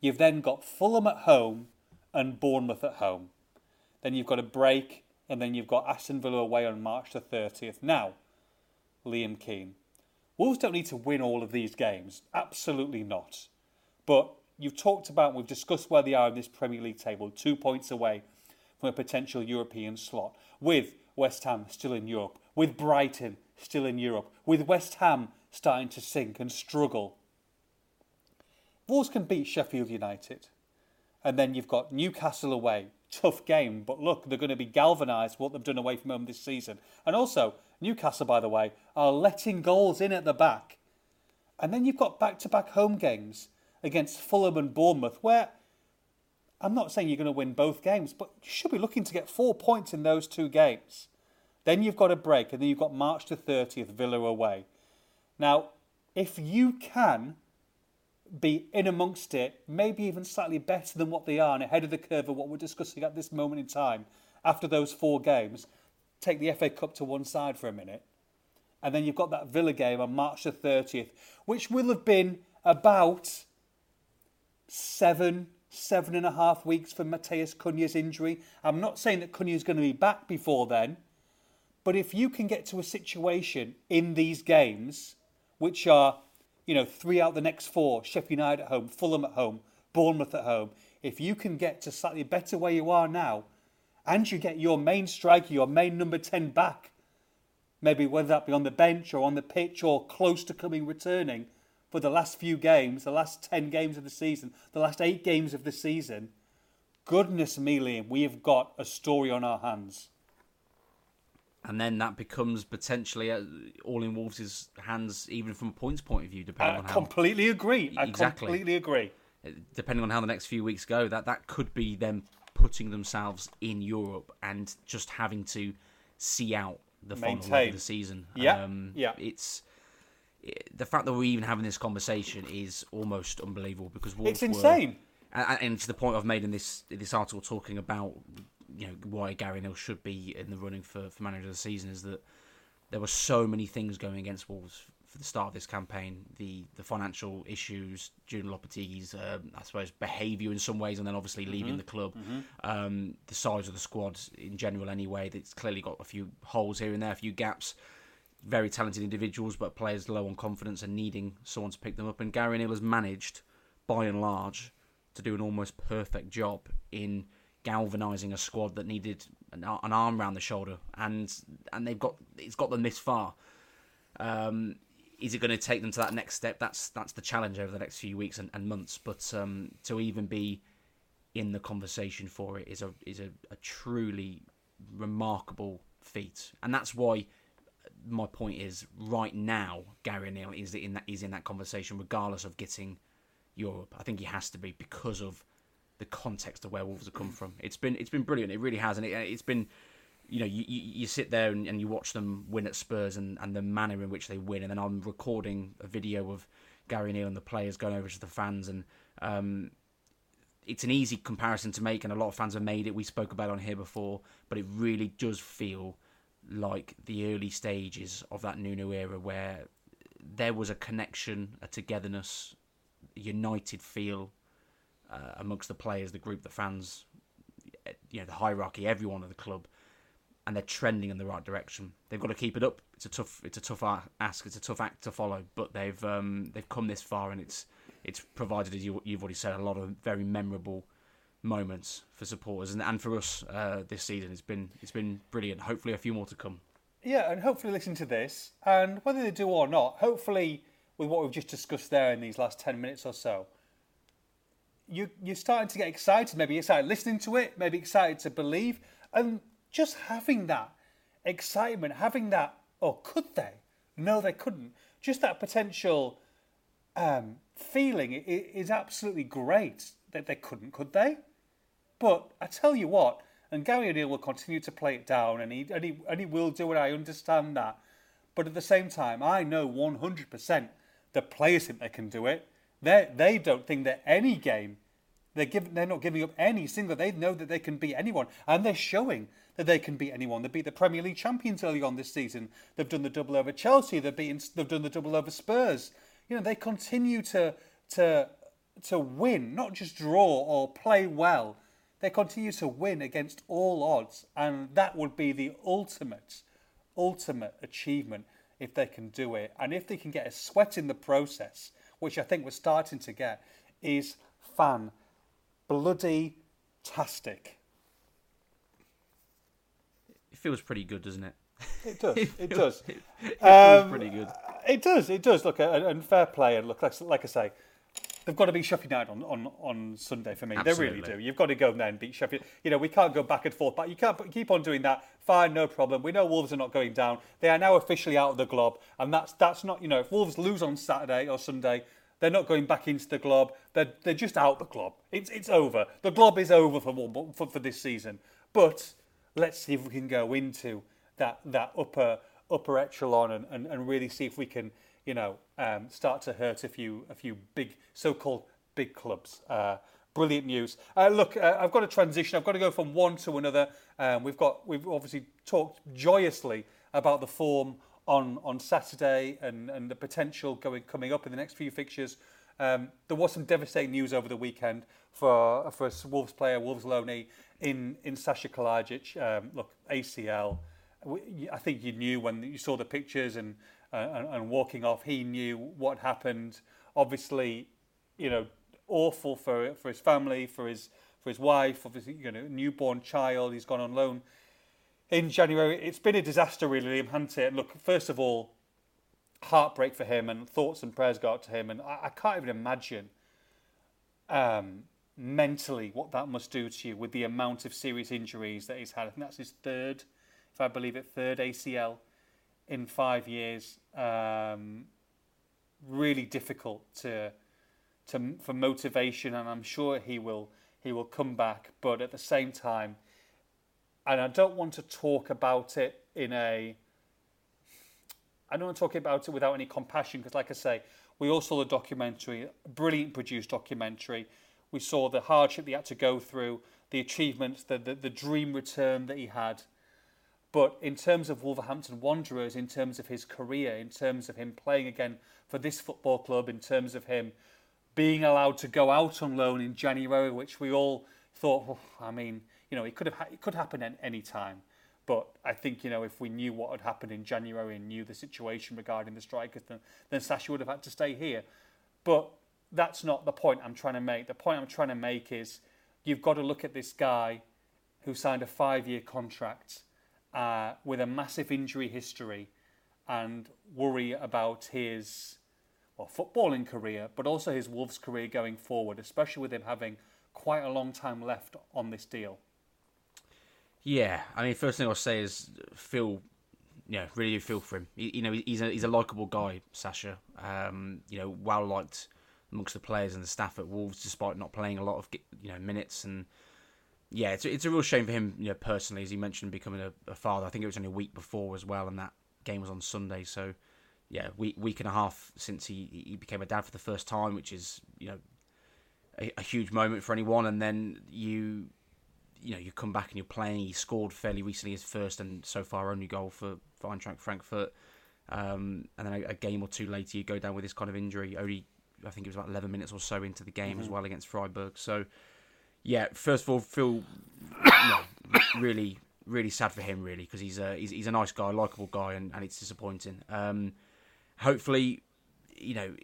[SPEAKER 2] you've then got Fulham at home, and Bournemouth at home. Then you've got a break, and then you've got Aston Villa away on March the 30th. Now, Liam Keen. Wolves don't need to win all of these games. Absolutely not. But you've talked about, we've discussed where they are in this Premier League table, two points away from a potential European slot, with West Ham still in Europe, with Brighton still in Europe, with West Ham starting to sink and struggle. Wolves can beat Sheffield United. And then you've got Newcastle away. Tough game, but look, they're going to be galvanised what they've done away from home this season. And also, Newcastle, by the way, are letting goals in at the back. And then you've got back to back home games against Fulham and Bournemouth, where I'm not saying you're going to win both games, but you should be looking to get four points in those two games. Then you've got a break, and then you've got March the 30th, Villa away. Now, if you can be in amongst it, maybe even slightly better than what they are and ahead of the curve of what we're discussing at this moment in time, after those four games, take the FA Cup to one side for a minute. And then you've got that Villa game on March the 30th, which will have been about seven, seven and a half weeks for Matheus Cunha's injury. I'm not saying that Cunha's going to be back before then, but if you can get to a situation in these games, which are, you know, three out of the next four, Sheffield United at home, Fulham at home, Bournemouth at home, if you can get to slightly better where you are now, and you get your main striker, your main number 10 back, maybe whether that be on the bench or on the pitch or close to coming returning for the last few games, the last 10 games of the season, the last eight games of the season, goodness me, Liam, we have got a story on our hands.
[SPEAKER 3] And then that becomes potentially uh, all in Wolves' hands, even from a points point of view, depending
[SPEAKER 2] I
[SPEAKER 3] on how
[SPEAKER 2] completely agree. I
[SPEAKER 3] Exactly.
[SPEAKER 2] completely agree.
[SPEAKER 3] depending on how the next few weeks go, that that could be them putting themselves in Europe and just having to see out the final leg of the season.
[SPEAKER 2] Yeah,
[SPEAKER 3] um,
[SPEAKER 2] yeah.
[SPEAKER 3] It's it, the fact that we're even having this conversation is almost unbelievable because Wolves
[SPEAKER 2] It's
[SPEAKER 3] were-
[SPEAKER 2] insane.
[SPEAKER 3] and, and to the point I've made in this this article talking about you know why Gary Neal should be in the running for, for manager of the season is that there were so many things going against Wolves for the start of this campaign. The the financial issues, Julen Lopetegui's, um, I suppose, behaviour in some ways, and then obviously leaving the club. Um, the size of the squad in general, anyway, that's clearly got a few holes here and there, a few gaps. Very talented individuals, but players low on confidence and needing someone to pick them up. And Gary Neal has managed, by and large, to do an almost perfect job in galvanising a squad that needed an, an arm around the shoulder, and and they've got it's got them this far. Um, is it going to take them to that next step? That's that's the challenge over the next few weeks and, and months. But um, to even be in the conversation for it is a is a, a truly remarkable feat, and that's why my point is right now Gary O'Neil is in that is in that conversation regardless of getting Europe. I think he has to be because of the context of where Wolves have come from. It's been it's been brilliant. It really has, and it, it's been you know, you, you, you sit there and, and, you watch them win at Spurs and, and the manner in which they win, and then I'm recording a video of Gary Neal and the players going over to the fans, and um, it's an easy comparison to make, and a lot of fans have made it. We spoke about it on here before, but it really does feel like the early stages of that Nuno era where there was a connection, a togetherness, united feel uh, amongst the players, the group, the fans, you know, the hierarchy, everyone of the club and they're trending in the right direction. They've got to keep it up. It's a tough, it's a tough ask. It's a tough act to follow, but they've um, they've come this far, and it's it's provided, as you, have already said, a lot of very memorable moments for supporters and, and for us uh, this season. It's been it's been brilliant. Hopefully, a few more to come.
[SPEAKER 2] Yeah, and hopefully, listen to this, and whether they do or not, hopefully, with what we've just discussed there in these last ten minutes or so, you you're starting to get excited. Maybe excited listening to it. Maybe excited to believe, and just having that excitement, having that, or could they? No, they couldn't. Just that potential um, feeling is absolutely great that they couldn't, could they? But I tell you what, and Gary O'Neil will continue to play it down, and he, and he, and he will do it, I understand that. But at the same time, I know 100% the players think they can do it. They they don't think that any game they're giving they're not giving up any single. They know that they can beat anyone, and they're showing that they can beat anyone. They beat the Premier League champions early on this season. They've done the double over Chelsea. They've beaten. They've done the double over Spurs. You know they continue to to to win, not just draw or play well. They continue to win against all odds, and that would be the ultimate, ultimate achievement if they can do it. And if they can get a sweat in the process, which I think we're starting to get, is fan bloody tastic It
[SPEAKER 3] feels pretty good, doesn't it?
[SPEAKER 2] It does. it, *laughs* it does.
[SPEAKER 3] It, it feels um, pretty good.
[SPEAKER 2] It does. It does. Look, and fair play. And look, like, like I say, they've got to beat Sheffield United on, on, on Sunday for me. Absolutely. They really do. You've got to go there and beat Sheffield. You know, we can't go back and forth, but you can't keep on doing that. Fine, no problem. We know Wolves are not going down. They are now officially out of the glob, and that's that's not. You know, if Wolves lose on Saturday or Sunday, they're not going back into the glob. They're they're just out the glob. It's it's over. The glob is over for for, for this season. But let's see if we can go into that that upper upper echelon and, and, and really see if we can you know um, start to hurt a few a few big so-called big clubs. Uh, brilliant news. Uh, look, uh, I've got a transition. I've got to go from one to another. Um, we've got we've obviously talked joyously about the form on on Saturday and, and the potential going coming up in the next few fixtures. Um, there was some devastating news over the weekend for for a Wolves player, Wolves loanee in in Sasha Kalajdzic. Um, look, ACL. I think you knew when you saw the pictures and, and and walking off. He knew what happened. Obviously, you know, awful for for his family, for his for his wife. Obviously, you know, newborn child. He's gone on loan in January. It's been a disaster, really, Liam, hasn't it? Look, first of all, heartbreak for him, and thoughts and prayers go out to him. And I, I can't even imagine. Um, mentally what that must do to you with the amount of serious injuries that he's had. I think that's his third, if I believe it, third ACL in five years. Um, really difficult to to for motivation, and I'm sure he will he will come back. But at the same time, and I don't want to talk about it in a I don't want to talk about it without any compassion because, like I say, we all saw the documentary, brilliant produced documentary we saw the hardship he had to go through, the achievements, the, the, the dream return that he had. But in terms of Wolverhampton Wanderers, in terms of his career, in terms of him playing again for this football club, in terms of him being allowed to go out on loan in January, which we all thought, oh, I mean, you know, it could have ha- it could happen at any time. But I think you know, if we knew what had happened in January and knew the situation regarding the strikers, then, then Sasha would have had to stay here. But that's not the point I'm trying to make. The point I'm trying to make is you've got to look at this guy who signed a five year contract uh, with a massive injury history. and worry about his well, footballing career, but also his Wolves career going forward, especially with him having quite a long time left on this deal.
[SPEAKER 3] Yeah, I mean, first thing I'll say is feel, yeah, really do feel for him. You, you know, he's a he's a likable guy, Sasha. Um, you know, well liked amongst the players and the staff at Wolves, despite not playing a lot of you know minutes. And yeah, it's it's a real shame for him, you know, personally, as he mentioned, becoming a, a father. I think it was only a week before as well, and that game was on Sunday. So yeah, week week and a half since he he became a dad for the first time, which is you know a, a huge moment for anyone. And then you you know you come back and you're playing. He scored fairly recently his first and so far only goal for for Eintracht Frankfurt. Um, and then a, a, game or two later, you go down with this kind of injury. Only I think it was about 11 minutes or so into the game mm-hmm. as well against Freiburg. So yeah, first of all, feel know, really really sad for him really because he's a he's, he's a nice guy, likable guy, and, and it's disappointing. Um, hopefully, you know,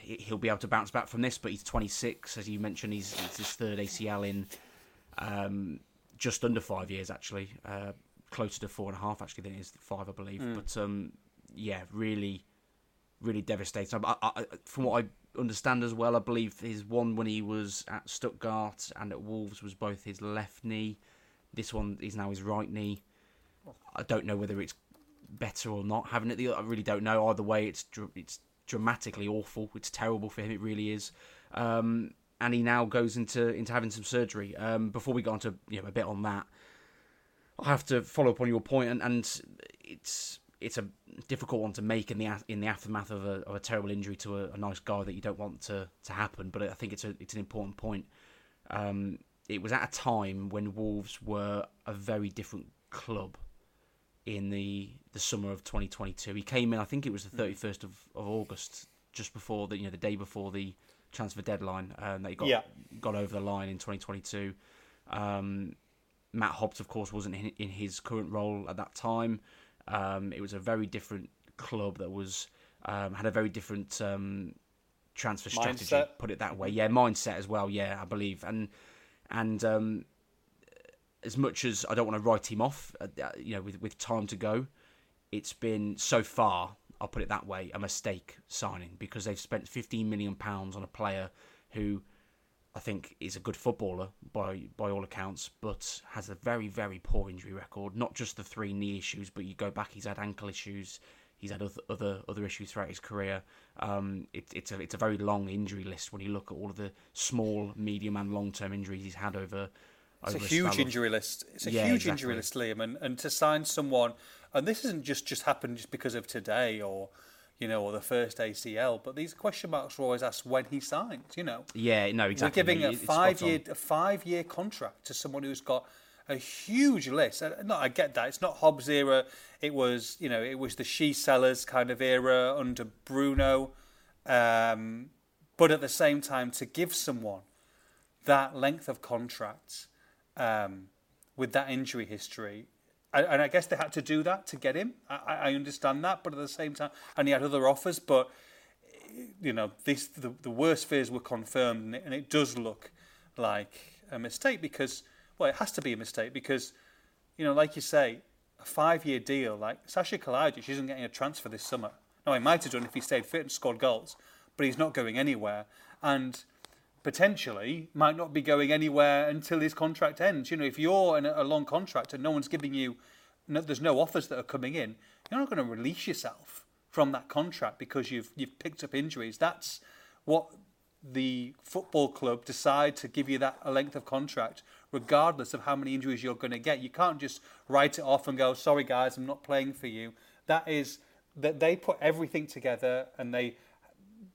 [SPEAKER 3] he'll be able to bounce back from this. But he's 26, as you mentioned. He's it's his third ACL in um, just under five years, actually, uh, closer to four and a half actually than it is five, I believe. Mm. But um, yeah, really, really devastating. I, I, from what I understand as well, I believe his one when he was at Stuttgart and at Wolves was both his left knee. This one is now his right knee. I don't know whether it's better or not having it. The I really don't know. Either way, it's it's dramatically awful. It's terrible for him. It really is. Um, and he now goes into into having some surgery. Um, before we go on to you know a bit on that, I have to follow up on your point, and, and it's it's a difficult one to make in the in the aftermath of a, of a terrible injury to a, a, nice guy that you don't want to, to happen. But I think it's a it's an important point. Um, it was at a time when Wolves were a very different club in the the summer of 2022. He came in, I think it was the 31st mm. of, of August, just before the you know the day before the transfer deadline, and um, they got
[SPEAKER 2] yeah.
[SPEAKER 3] got over the line in 2022. Um, Matt Hobbs, of course, wasn't in, in his current role at that time. Um, it was a very different club that was um, had a very different um, transfer strategy.
[SPEAKER 2] Mindset.
[SPEAKER 3] Put it that way, yeah, mindset as well. Yeah, I believe, and and um, as much as I don't want to write him off, uh, uh, you know, with with time to go, it's been so far. I'll put it that way, a mistake signing because they've spent 15 million pounds on a player who I think is a good footballer by by all accounts, but has a very very poor injury record. Not just the three knee issues, but you go back, he's had ankle issues, he's had other other, other issues throughout his career. Um, it, it's a it's a very long injury list when you look at all of the small, medium, and long term injuries he's had over
[SPEAKER 2] it's a huge injury list. It's a yeah, huge exactly. injury list, Liam, and, and to sign someone, and this isn't just just happened just because of today or you know, or the first ACL. But these question marks were always asked when he signs. You know.
[SPEAKER 3] Yeah. No. Exactly.
[SPEAKER 2] We're giving a five year a five year contract to someone who's got a huge list. No, I get that. It's not Hobbs era. It was you know it was the she sellers kind of era under Bruno. Um, but at the same time, to give someone that length of contract um, with that injury history. And, I guess they had to do that to get him. I, I, understand that, but at the same time, and he had other offers. But you know, this the, the worst fears were confirmed, and it, does look like a mistake because, well, it has to be a mistake because, you know, like you say, a five-year deal. Like Sasha Kalajdzic isn't getting a transfer this summer. No, he might have done if he stayed fit and scored goals, but he's not going anywhere. And potentially might not be going anywhere until his contract ends. You know, if you're in a long contract and no one's giving you, no, there's no offers that are coming in, you're not going to release yourself from that contract because you've you've picked up injuries. That's what the football club decide to give you that a length of contract, regardless of how many injuries you're going to get. You can't just write it off and go, "Sorry, guys, I'm not playing for you." That is that they put everything together and they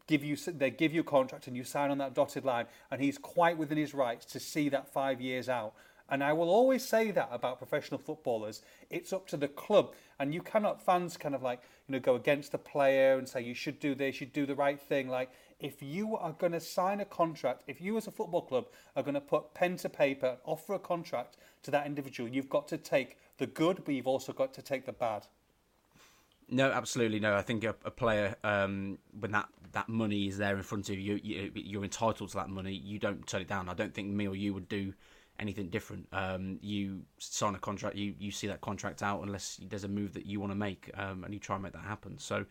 [SPEAKER 2] give you they give you a contract and you sign on that dotted line and he's quite within his rights to see that 5 years out. And I will always say that about professional footballers. It's up to the club. And you cannot fans kind of like you know go against the player and say you should do this you do the right thing. Like if you are going to sign a contract if you as a football club are going to put pen to paper and offer a contract to that individual you've got to take the good but you've also got to take the bad
[SPEAKER 3] no, absolutely no. I think a, a player, um, when that, that money is there in front of you, you, you're entitled to that money. You don't turn it down. I don't think me or you would do anything different. Um, you sign a contract, you you see that contract out unless there's a move that you want to make, um, and you try and make that happen. So.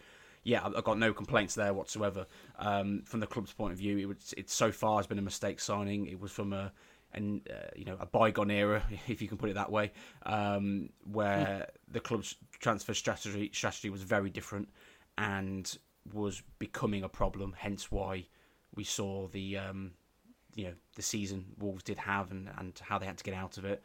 [SPEAKER 3] Yeah, I've got no complaints there whatsoever. Um, from the club's point of view, it was, it so far has been a mistake signing. It was from a and uh, you know a bygone era, *laughs* if you can put it that way, um, where the club's transfer strategy strategy was very different and was becoming a problem. Hence why we saw the um, you know the season Wolves did have and, and how they had to get out of it.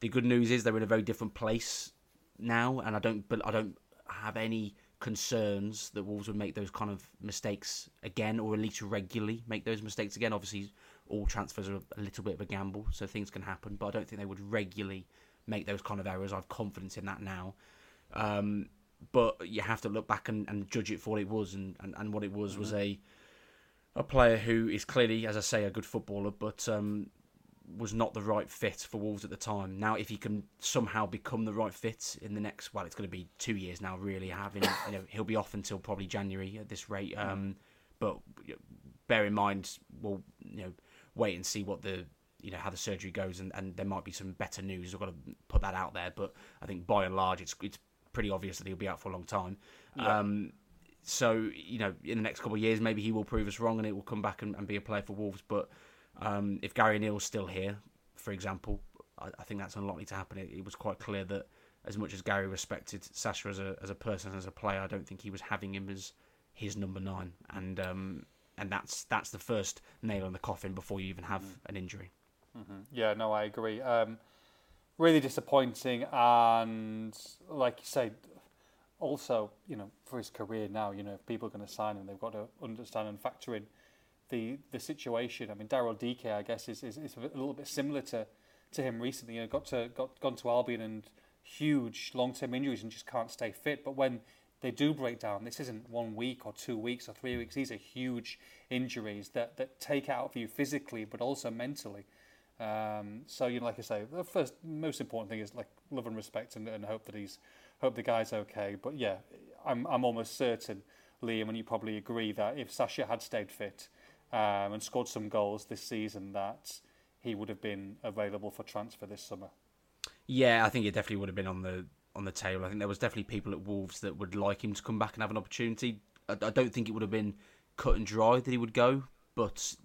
[SPEAKER 3] The good news is they're in a very different place now, and I don't but I don't have any concerns that Wolves would make those kind of mistakes again, or at least regularly make those mistakes again. Obviously, all transfers are a little bit of a gamble, so things can happen, but I don't think they would regularly make those kind of errors. I've confidence in that now. Um, but you have to look back and, and, judge it for what it was, and, and, and what it was mm-hmm. was a a player who is clearly, as I say, a good footballer, but um, was not the right fit for Wolves at the time. Now, if he can somehow become the right fit in the next, well, it's going to be two years now. Really, having *coughs* you know, he'll be off until probably January at this rate. Mm. Um, but bear in mind, we'll you know wait and see what the you know how the surgery goes, and, and there might be some better news. I've got to put that out there, but I think by and large, it's it's pretty obvious that he'll be out for a long time. Yeah. Um, so you know, in the next couple of years, maybe he will prove us wrong, and it will come back and, and be a player for Wolves. But um, if Gary O'Neil's still here, for example, I, I think that's unlikely to happen. It, it, was quite clear that as much as Gary respected Sasha as a as a person as a player, I don't think he was having him as his number nine, and um, and that's that's the first nail in the coffin before you even have mm. an injury.
[SPEAKER 2] Mm-hmm. Yeah, no, I agree. Um, really disappointing, and like you say, also, you know, for his career now, you know, if people are going to sign him, they've got to understand and factor in the the situation. I mean, Daryl Dike, I guess, is, is, is a little bit similar to, to him recently. You know, got to got gone to Albion and huge long term injuries and just can't stay fit. But when they do break down, this isn't one week or two weeks or three weeks. These are huge injuries that, that take out of you physically, but also mentally. Um, so you know, like I say, the first most important thing is like love and respect and, and hope that he's hope the guy's okay. But yeah, I'm I'm almost certain, Liam, and you probably agree that if Sasha had stayed fit um, and scored some goals this season, that he would have been available for transfer this summer.
[SPEAKER 3] Yeah, I think it definitely would have been on the on the table. I think there was definitely people at Wolves that would like him to come back and have an opportunity. I, I don't think it would have been cut and dry that he would go, but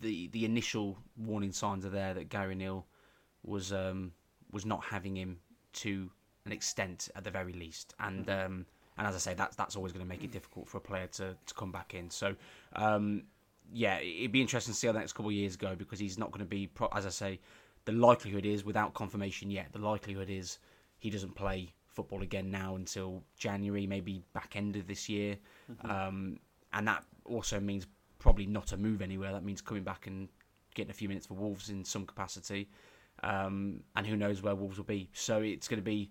[SPEAKER 3] the the initial warning signs are there that Gary Neal was um, was not having him to an extent at the very least, and mm-hmm. um, and as I say, that's that's always going to make it difficult for a player to, to come back in. So um, yeah, it'd be interesting to see how the next couple of years go because he's not going to be, as I say, the likelihood is without confirmation yet. The likelihood is he doesn't play football again now until January, maybe back end of this year, mm-hmm. um, and that also means probably not a move anywhere. That means coming back and getting a few minutes for Wolves in some capacity, um, and who knows where Wolves will be. So it's going to be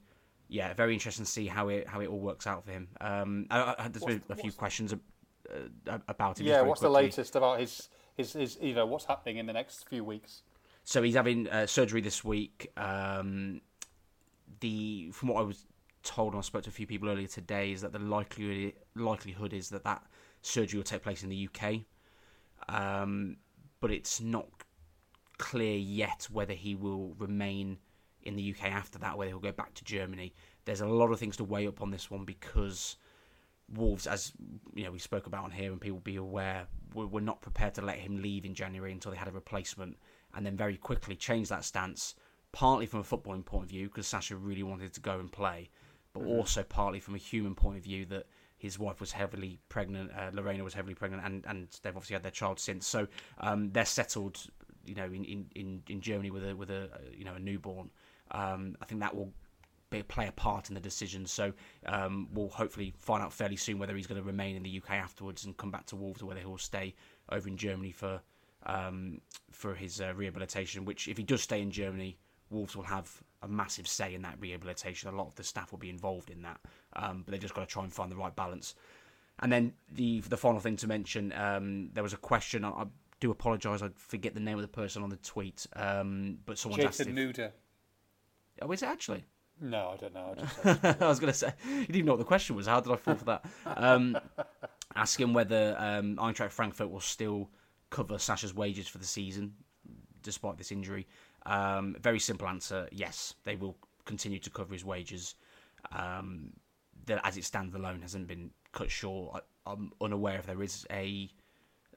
[SPEAKER 3] yeah, very interesting to see how it how it all works out for him. Um, I, I, there's been a few questions uh, about him.
[SPEAKER 2] Yeah, what's quickly. the latest about his, his his you know what's happening in the next few weeks?
[SPEAKER 3] So he's having uh, surgery this week. Um, the from what I was told, and I spoke to a few people earlier today, is that the likelihood likelihood is that that surgery will take place in the UK, um, but it's not clear yet whether he will remain in the UK after that, whether he'll go back to Germany. There's a lot of things to weigh up on this one because Wolves, as you know, we spoke about on here, and people be aware, were, were not prepared to let him leave in January until they had a replacement, and then very quickly changed that stance, partly from a footballing point of view because Sasha really wanted to go and play, but mm-hmm. also partly from a human point of view that his wife was heavily pregnant, uh, Lorena was heavily pregnant, and, and they've obviously had their child since. So um, they're settled, you know, in, in, in Germany with a with a you know a newborn. Um, I think that will be, play a part in the decision. So um, we'll hopefully find out fairly soon whether he's going to remain in the UK afterwards and come back to Wolves, or whether he'll stay over in Germany for um, for his uh, rehabilitation. Which, if he does stay in Germany, Wolves will have a massive say in that rehabilitation. A lot of the staff will be involved in that, um, but they've just got to try and find the right balance. And then the the final thing to mention, um, there was a question. I, I do apologise. I forget the name of the person on the tweet, um, but someone
[SPEAKER 2] Jason asked if, Nuda.
[SPEAKER 3] Oh, is it actually?
[SPEAKER 2] No, I don't know. I, *laughs*
[SPEAKER 3] I was going to say, you didn't know what the question was. How did I fall for that? Um, *laughs* asking whether um, Eintracht Frankfurt will still cover Sasha's wages for the season, despite this injury. Um, very simple answer: yes, they will continue to cover his wages. Um, that, as it stands, alone hasn't been cut short. I, I'm unaware if there is a,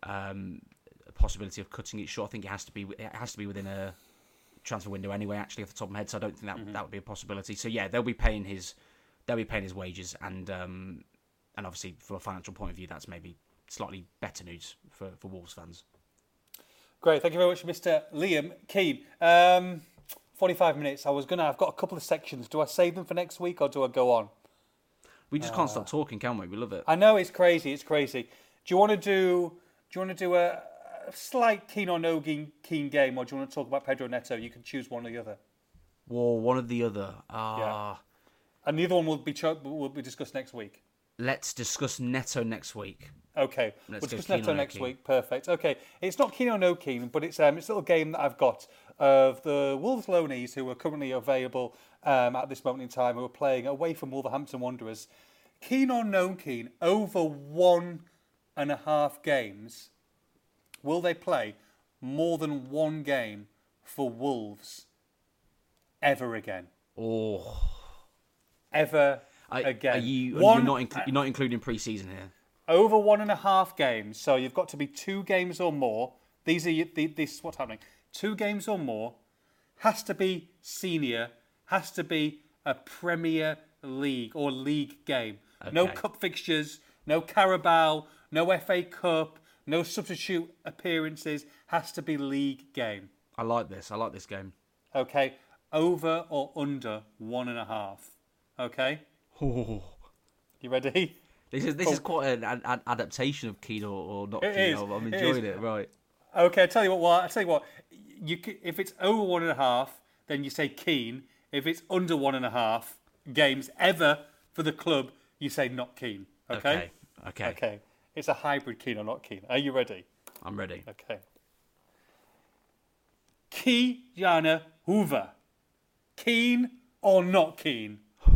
[SPEAKER 3] um, a possibility of cutting it short. I think it has to be it has to be within a transfer window anyway. Actually, off the top of my head, so I don't think that that would be a possibility. So yeah, they'll be paying his they'll be paying his wages, and um, and obviously from a financial point of view, that's maybe slightly better news for, for Wolves fans.
[SPEAKER 2] Great, thank you very much, Mr. Liam Keen. Um, 45 minutes. I was gonna. I've got a couple of sections. Do I save them for next week or do I go on?
[SPEAKER 3] We just can't stop talking, can we? We love it.
[SPEAKER 2] I know it's crazy. It's crazy. Do you want to do? Do you want to do a, a slight keen or no keen, keen game, or do you want to talk about Pedro Neto? You can choose one or the other.
[SPEAKER 3] Well, one or the other. Ah,
[SPEAKER 2] And the other one will be cho- will be discussed next week.
[SPEAKER 3] let's discuss Neto next week.
[SPEAKER 2] Okay,
[SPEAKER 3] Let's
[SPEAKER 2] we'll discuss Neto next week. Perfect. Okay, it's not keen or no keen, but it's um, it's a little game that I've got of the Wolves loanees who are currently available um, at this moment in time who are playing away from Wolverhampton Wanderers. Keen or no keen over one and a half games. Will they play more than one game for Wolves ever again?
[SPEAKER 3] Oh,
[SPEAKER 2] Ever
[SPEAKER 3] I,
[SPEAKER 2] again?
[SPEAKER 3] Are you?
[SPEAKER 2] One-
[SPEAKER 3] You're not. Inc- you're not including pre-season here.
[SPEAKER 2] Over one and a half games. So you've got to be two games or more. These are the, this what's happening. Two games or more has to be senior. Has to be a Premier League or league game. No cup fixtures. No Carabao. No FA Cup. No substitute appearances. Has to be league game.
[SPEAKER 3] I like this. I like this game.
[SPEAKER 2] Okay. Over or under one and a half. Okay.
[SPEAKER 3] Oh, *laughs*
[SPEAKER 2] You ready?
[SPEAKER 3] This is this is quite an ad- adaptation of Keen or, not
[SPEAKER 2] Oh. It
[SPEAKER 3] Keen.
[SPEAKER 2] is,
[SPEAKER 3] I'm I'm
[SPEAKER 2] it
[SPEAKER 3] enjoying it. Right.
[SPEAKER 2] Okay, I tell you what. Well, I tell you what. You if it's over one and a half, then you say keen. If it's under one and a half games ever for the club, you say not keen. Okay.
[SPEAKER 3] Okay. Okay.
[SPEAKER 2] Okay. It's a hybrid keen or not keen. Are you ready?
[SPEAKER 3] I'm ready.
[SPEAKER 2] Okay. Ki-Jana Hoever. Keen or not keen? *laughs*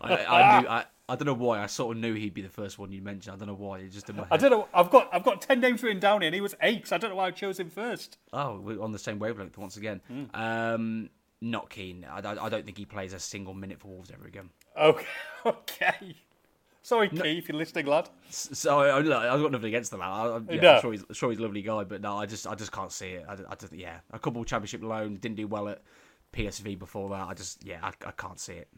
[SPEAKER 3] I, I knew. I, I don't know why. I sort of knew he'd be the first one you mentioned. I don't know why. It's just in my head.
[SPEAKER 2] I don't know. I've got I've got ten names written down here, and he was eight. So I don't know why I chose him first.
[SPEAKER 3] Oh, we're on the same wavelength once again.
[SPEAKER 2] Hmm.
[SPEAKER 3] Um, not keen. I, I, I don't think he plays a single minute for Wolves ever again.
[SPEAKER 2] Okay. *laughs* Okay. Sorry, Key, if you're listening, lad.
[SPEAKER 3] S- So I, look, I've got nothing against the lad. I, I'm, yeah,
[SPEAKER 2] No.
[SPEAKER 3] Sure he's sure he's a lovely guy, but no, I just I just can't see it. I, I just yeah, a couple of championship loans didn't do well at PSV before that. I just yeah, I, I can't see it.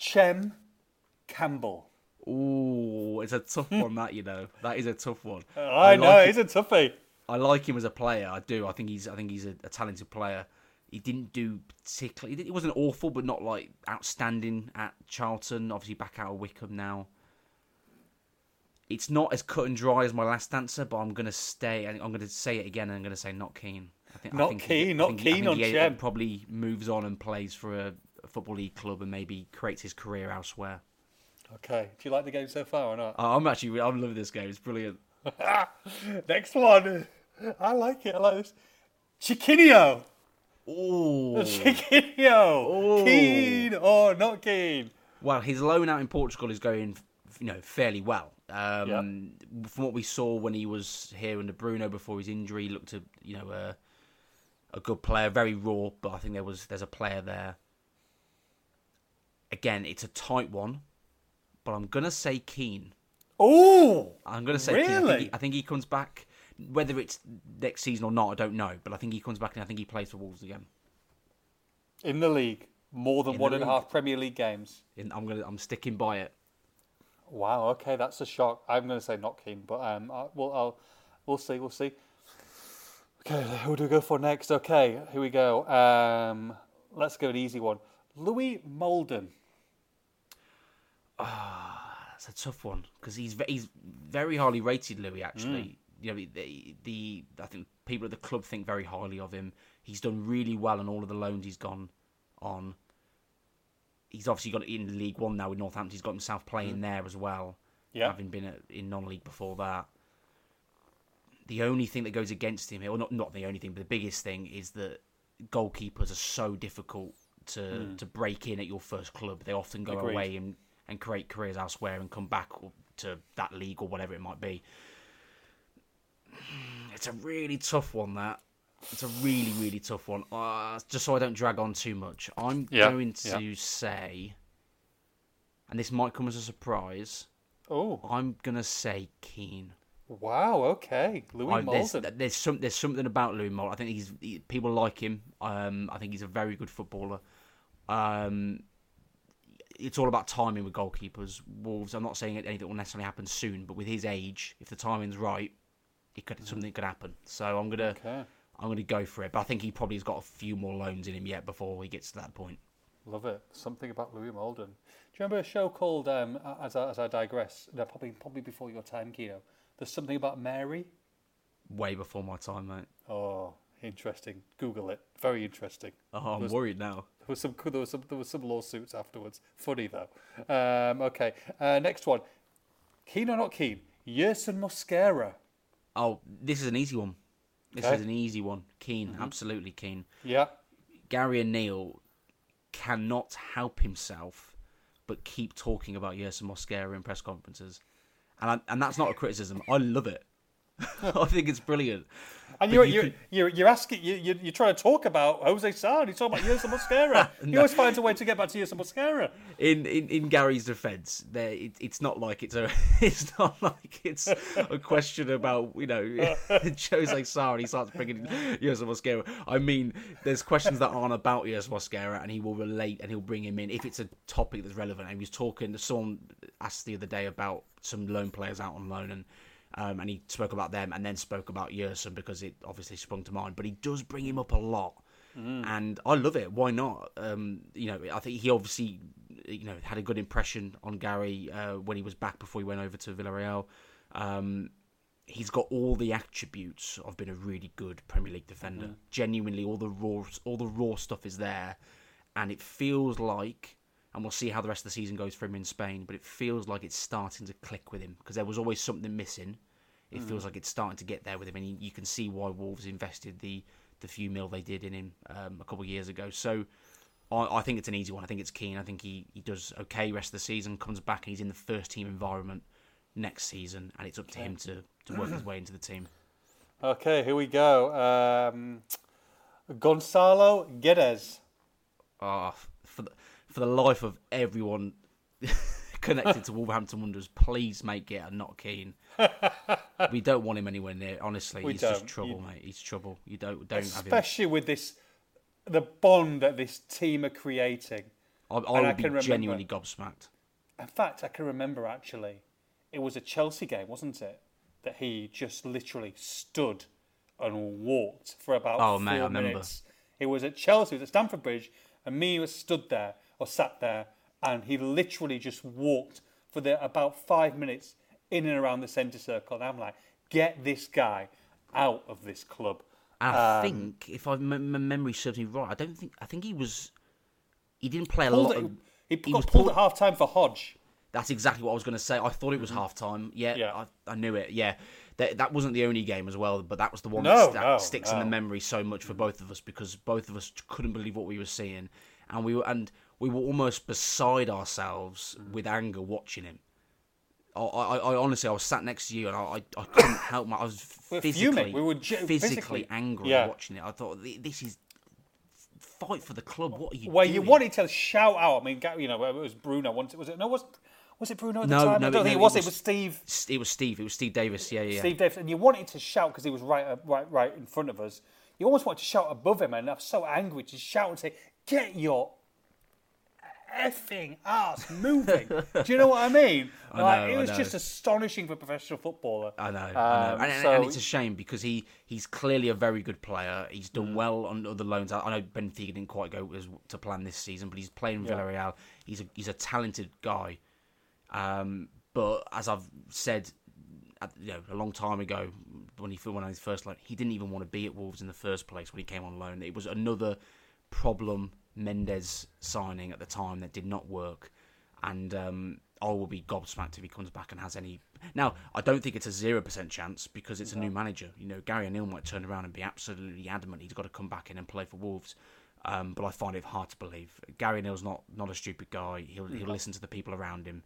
[SPEAKER 2] Chem Campbell.
[SPEAKER 3] Ooh, it's a tough *laughs* one. That you know, that is a tough one.
[SPEAKER 2] I, know
[SPEAKER 3] like
[SPEAKER 2] he's a toughie.
[SPEAKER 3] I like him as a player. I do. I think he's. I think he's a, a talented player. He didn't do particularly. He, wasn't awful, but not like outstanding at Charlton. Obviously, back out of Wycombe now. It's not as cut and dry as my last answer, but I'm gonna stay. and I'm gonna say it again, and I'm gonna say not keen. I think, I
[SPEAKER 2] Not
[SPEAKER 3] think
[SPEAKER 2] keen,
[SPEAKER 3] I
[SPEAKER 2] not
[SPEAKER 3] think he- I
[SPEAKER 2] keen on
[SPEAKER 3] he
[SPEAKER 2] Chem.
[SPEAKER 3] Probably moves on and plays for a football league club, and maybe creates his career elsewhere.
[SPEAKER 2] Okay. Do you like the game so far or not?
[SPEAKER 3] I'm actually. I'm loving this game. It's brilliant. *laughs*
[SPEAKER 2] Next one. I like it. I like this. Chiquinho.
[SPEAKER 3] Ooh. *laughs*
[SPEAKER 2] Chiquinho. Keen or not keen?
[SPEAKER 3] Well, his loan out in Portugal is going, you know, fairly well. Um, From what we saw when he was here under Bruno before his injury, looked a you know a, a good player, very raw, but I think there was there's a player there. Again, it's a tight one, but I'm gonna say keen.
[SPEAKER 2] Oh.
[SPEAKER 3] I'm gonna say keen. I think,
[SPEAKER 2] Really?
[SPEAKER 3] he, I think he comes back. Whether it's next season or not, I don't know. But I think he comes back and I think he plays for Wolves again.
[SPEAKER 2] In the league, more than
[SPEAKER 3] In
[SPEAKER 2] one and a half Premier League games.
[SPEAKER 3] And I'm gonna I'm sticking by it.
[SPEAKER 2] Wow. Okay, that's a shock. I'm going to say not keen, but um, I, well, I'll, we'll see. We'll see. Okay, who do we go for next? Okay, here we go. Um, let's go an easy one. Louis Moulden.
[SPEAKER 3] That's a tough one because he's he's very highly rated, Louis. Actually, mm. you know the, the I think people at the club think very highly of him. He's done really well on all of the loans he's gone on. He's obviously got in League One now with Northampton. He's got himself playing mm. there as well,
[SPEAKER 2] Yeah.
[SPEAKER 3] having been at, in non-league before that. The only thing that goes against him, or not not the only thing, but the biggest thing is that goalkeepers are so difficult to mm. to break in at your first club. They often go
[SPEAKER 2] Agreed.
[SPEAKER 3] away and, and create careers elsewhere and come back to that league or whatever it might be. *sighs* it's a really tough one. That it's a really really tough one. Uh, just so I don't drag on too much, I'm
[SPEAKER 2] Yeah,
[SPEAKER 3] going to
[SPEAKER 2] yeah.
[SPEAKER 3] say, and this might come as a surprise.
[SPEAKER 2] Oh,
[SPEAKER 3] I'm gonna say keen.
[SPEAKER 2] wow. Okay, Louis
[SPEAKER 3] I, there's, there's some there's something about Louis Moll. I think he's he, people like him. Um, I think he's a very good footballer. Um, it's all about timing with goalkeepers. Wolves. I'm not saying anything will necessarily happen soon, but with his age, if the timing's right, it could something could happen. So I'm gonna
[SPEAKER 2] Okay,
[SPEAKER 3] I'm gonna go for it. But I think he probably has got a few more loans in him yet before he gets to that point.
[SPEAKER 2] love it. Something about Louis Moulden. Do you remember a show called um, as I, as I digress? No, probably probably before your time, Kino. There's something about Mary.
[SPEAKER 3] Way before my time, mate.
[SPEAKER 2] Oh, interesting. Google it. Very interesting.
[SPEAKER 3] Oh, I'm worried now. *laughs*
[SPEAKER 2] There was some there was some there was some lawsuits afterwards. Funny though. Um, okay, uh, next one. Keen or not keen? Yerson Mosquera.
[SPEAKER 3] Oh, this is an easy one. This
[SPEAKER 2] Okay.
[SPEAKER 3] is an easy one. Keen, absolutely keen.
[SPEAKER 2] Yeah.
[SPEAKER 3] Gary and Neil cannot help himself but keep talking about Yerson Mosquera in press conferences, and I, and that's not a criticism. I love it. *laughs* I think it's brilliant.
[SPEAKER 2] And you're,
[SPEAKER 3] you
[SPEAKER 2] you're,
[SPEAKER 3] could-
[SPEAKER 2] you're, you're asking, you, you, you're trying to talk about Jose Sa, and you're talking about Yerson Mosquera. *laughs* He always finds a way to get back to Yerson Mosquera.
[SPEAKER 3] In in, in Gary's defence, there it, it's not like it's a *laughs* it's not like it's a question about you know Jose Sa and he starts bringing Yerson Mosquera. I mean, there's questions that aren't about Yerson Mosquera, and he will relate and he'll bring him in if it's a topic that's relevant. And he was talking. Someone asked the other day about some loan players out on loan and. Um, and he spoke about them and then spoke about Yerson because it obviously sprung to mind. But he does bring him up a lot, and I love it. Why not? Um, you know, I think he obviously, you know, had a good impression on Gary uh, when he was back before he went over to Villarreal. Um, he's got all the attributes of being a really good Premier League defender. Genuinely, all the raw, all the raw stuff is there, and it feels like. And we'll see how the rest of the season goes for him in Spain. But it feels like it's starting to click with him because there was always something missing. It feels like it's starting to get there with him, and you, you can see why Wolves invested the the few mil they did in him um, a couple of years ago. So I, I think it's an easy one. I think it's keen. I think he, he does okay rest of the season, comes back, and he's in the first team environment next season, and it's up to him to, to work his *clears throat* way into the team.
[SPEAKER 2] Okay, here we go. Um, Gonçalo Guedes.
[SPEAKER 3] Ah, for the, for the life of everyone *laughs* connected to Wolverhampton Wanderers, please make it a not keen. we don't want him anywhere near. Honestly,
[SPEAKER 2] We
[SPEAKER 3] he's just
[SPEAKER 2] don't.
[SPEAKER 3] trouble,
[SPEAKER 2] You-
[SPEAKER 3] mate. He's trouble. You don't don't.
[SPEAKER 2] Especially with this, the bond that this team are creating.
[SPEAKER 3] I, I
[SPEAKER 2] and I
[SPEAKER 3] be
[SPEAKER 2] remember-
[SPEAKER 3] genuinely gobsmacked.
[SPEAKER 2] In fact, I can remember actually, it was a Chelsea game, wasn't it? That he just literally stood and walked for about
[SPEAKER 3] Oh,
[SPEAKER 2] four
[SPEAKER 3] mate, I remember.
[SPEAKER 2] minutes. It was at Chelsea, it was at Stamford Bridge, and me was stood there or sat there, and he literally just walked for the about five minutes in and around the centre circle. And I'm like, get this guy out of this club.
[SPEAKER 3] I
[SPEAKER 2] Um,
[SPEAKER 3] think, if I my my memory serves me right, I don't think I think he was. He didn't play a lot.
[SPEAKER 2] it-
[SPEAKER 3] Of,
[SPEAKER 2] he,
[SPEAKER 3] he
[SPEAKER 2] got
[SPEAKER 3] was
[SPEAKER 2] pulled
[SPEAKER 3] pulled-
[SPEAKER 2] at half time for Hodge.
[SPEAKER 3] That's exactly what I was going to say. I thought it was half time. Yeah,
[SPEAKER 2] Yeah.
[SPEAKER 3] I, I knew it. Yeah, that, that wasn't the only game as well, but that was the one
[SPEAKER 2] No,
[SPEAKER 3] that, that
[SPEAKER 2] no,
[SPEAKER 3] sticks in the memory so much for both of us because both of us couldn't believe what we were seeing, and we were and we were almost beside ourselves with anger watching him. I, I, I honestly, I was sat next to you, and I, I, I couldn't *coughs* help my. I was
[SPEAKER 2] were
[SPEAKER 3] physically,
[SPEAKER 2] fuming. We were ge-
[SPEAKER 3] physically,
[SPEAKER 2] physically-
[SPEAKER 3] angry
[SPEAKER 2] Yeah.
[SPEAKER 3] watching it. I thought "Th- this is fight for the club. What are you
[SPEAKER 2] Where
[SPEAKER 3] doing?
[SPEAKER 2] you wanted to shout out. I mean, Ga- you know, it was Bruno. It? Was it? No, was was it Bruno at the
[SPEAKER 3] No,
[SPEAKER 2] time?
[SPEAKER 3] no,
[SPEAKER 2] I don't
[SPEAKER 3] it-
[SPEAKER 2] think
[SPEAKER 3] no,
[SPEAKER 2] it was.
[SPEAKER 3] it
[SPEAKER 2] was- Steve.
[SPEAKER 3] It was Steve. It was Steve Davis. Yeah, yeah. yeah.
[SPEAKER 2] Steve Davis, and you wanted to shout because he was right, uh, right, right in front of us. You almost wanted to shout above him, and I was so angry to shout and say, "Get your effing ass moving!" Do you know what I mean? *laughs*
[SPEAKER 3] I
[SPEAKER 2] Like,
[SPEAKER 3] know,
[SPEAKER 2] it was just astonishing for a professional footballer.
[SPEAKER 3] I know, I know.
[SPEAKER 2] Um,
[SPEAKER 3] And,
[SPEAKER 2] so-
[SPEAKER 3] and it's a shame because he, he's clearly a very good player. He's
[SPEAKER 2] Mm.
[SPEAKER 3] done well on other loans. I, know Benfica didn't quite go as to plan this season, but he's playing
[SPEAKER 2] Yeah.
[SPEAKER 3] Villarreal. He's a he's a talented guy. Um, but as I've said, you know, a long time ago when he when on his first loan, he didn't even want to be at Wolves in the first place when he came on loan. It was another problem Mendes signing at the time that did not work, and um, I will be gobsmacked if he comes back and has any. Now, I don't think it's a zero percent chance because it's a new manager. You know, Gary O'Neil might turn around and be absolutely adamant he's got to come back in and play for Wolves. Um, but I find it hard to believe. Gary O'Neil's not not a stupid guy. He'll he'll listen to the people around him.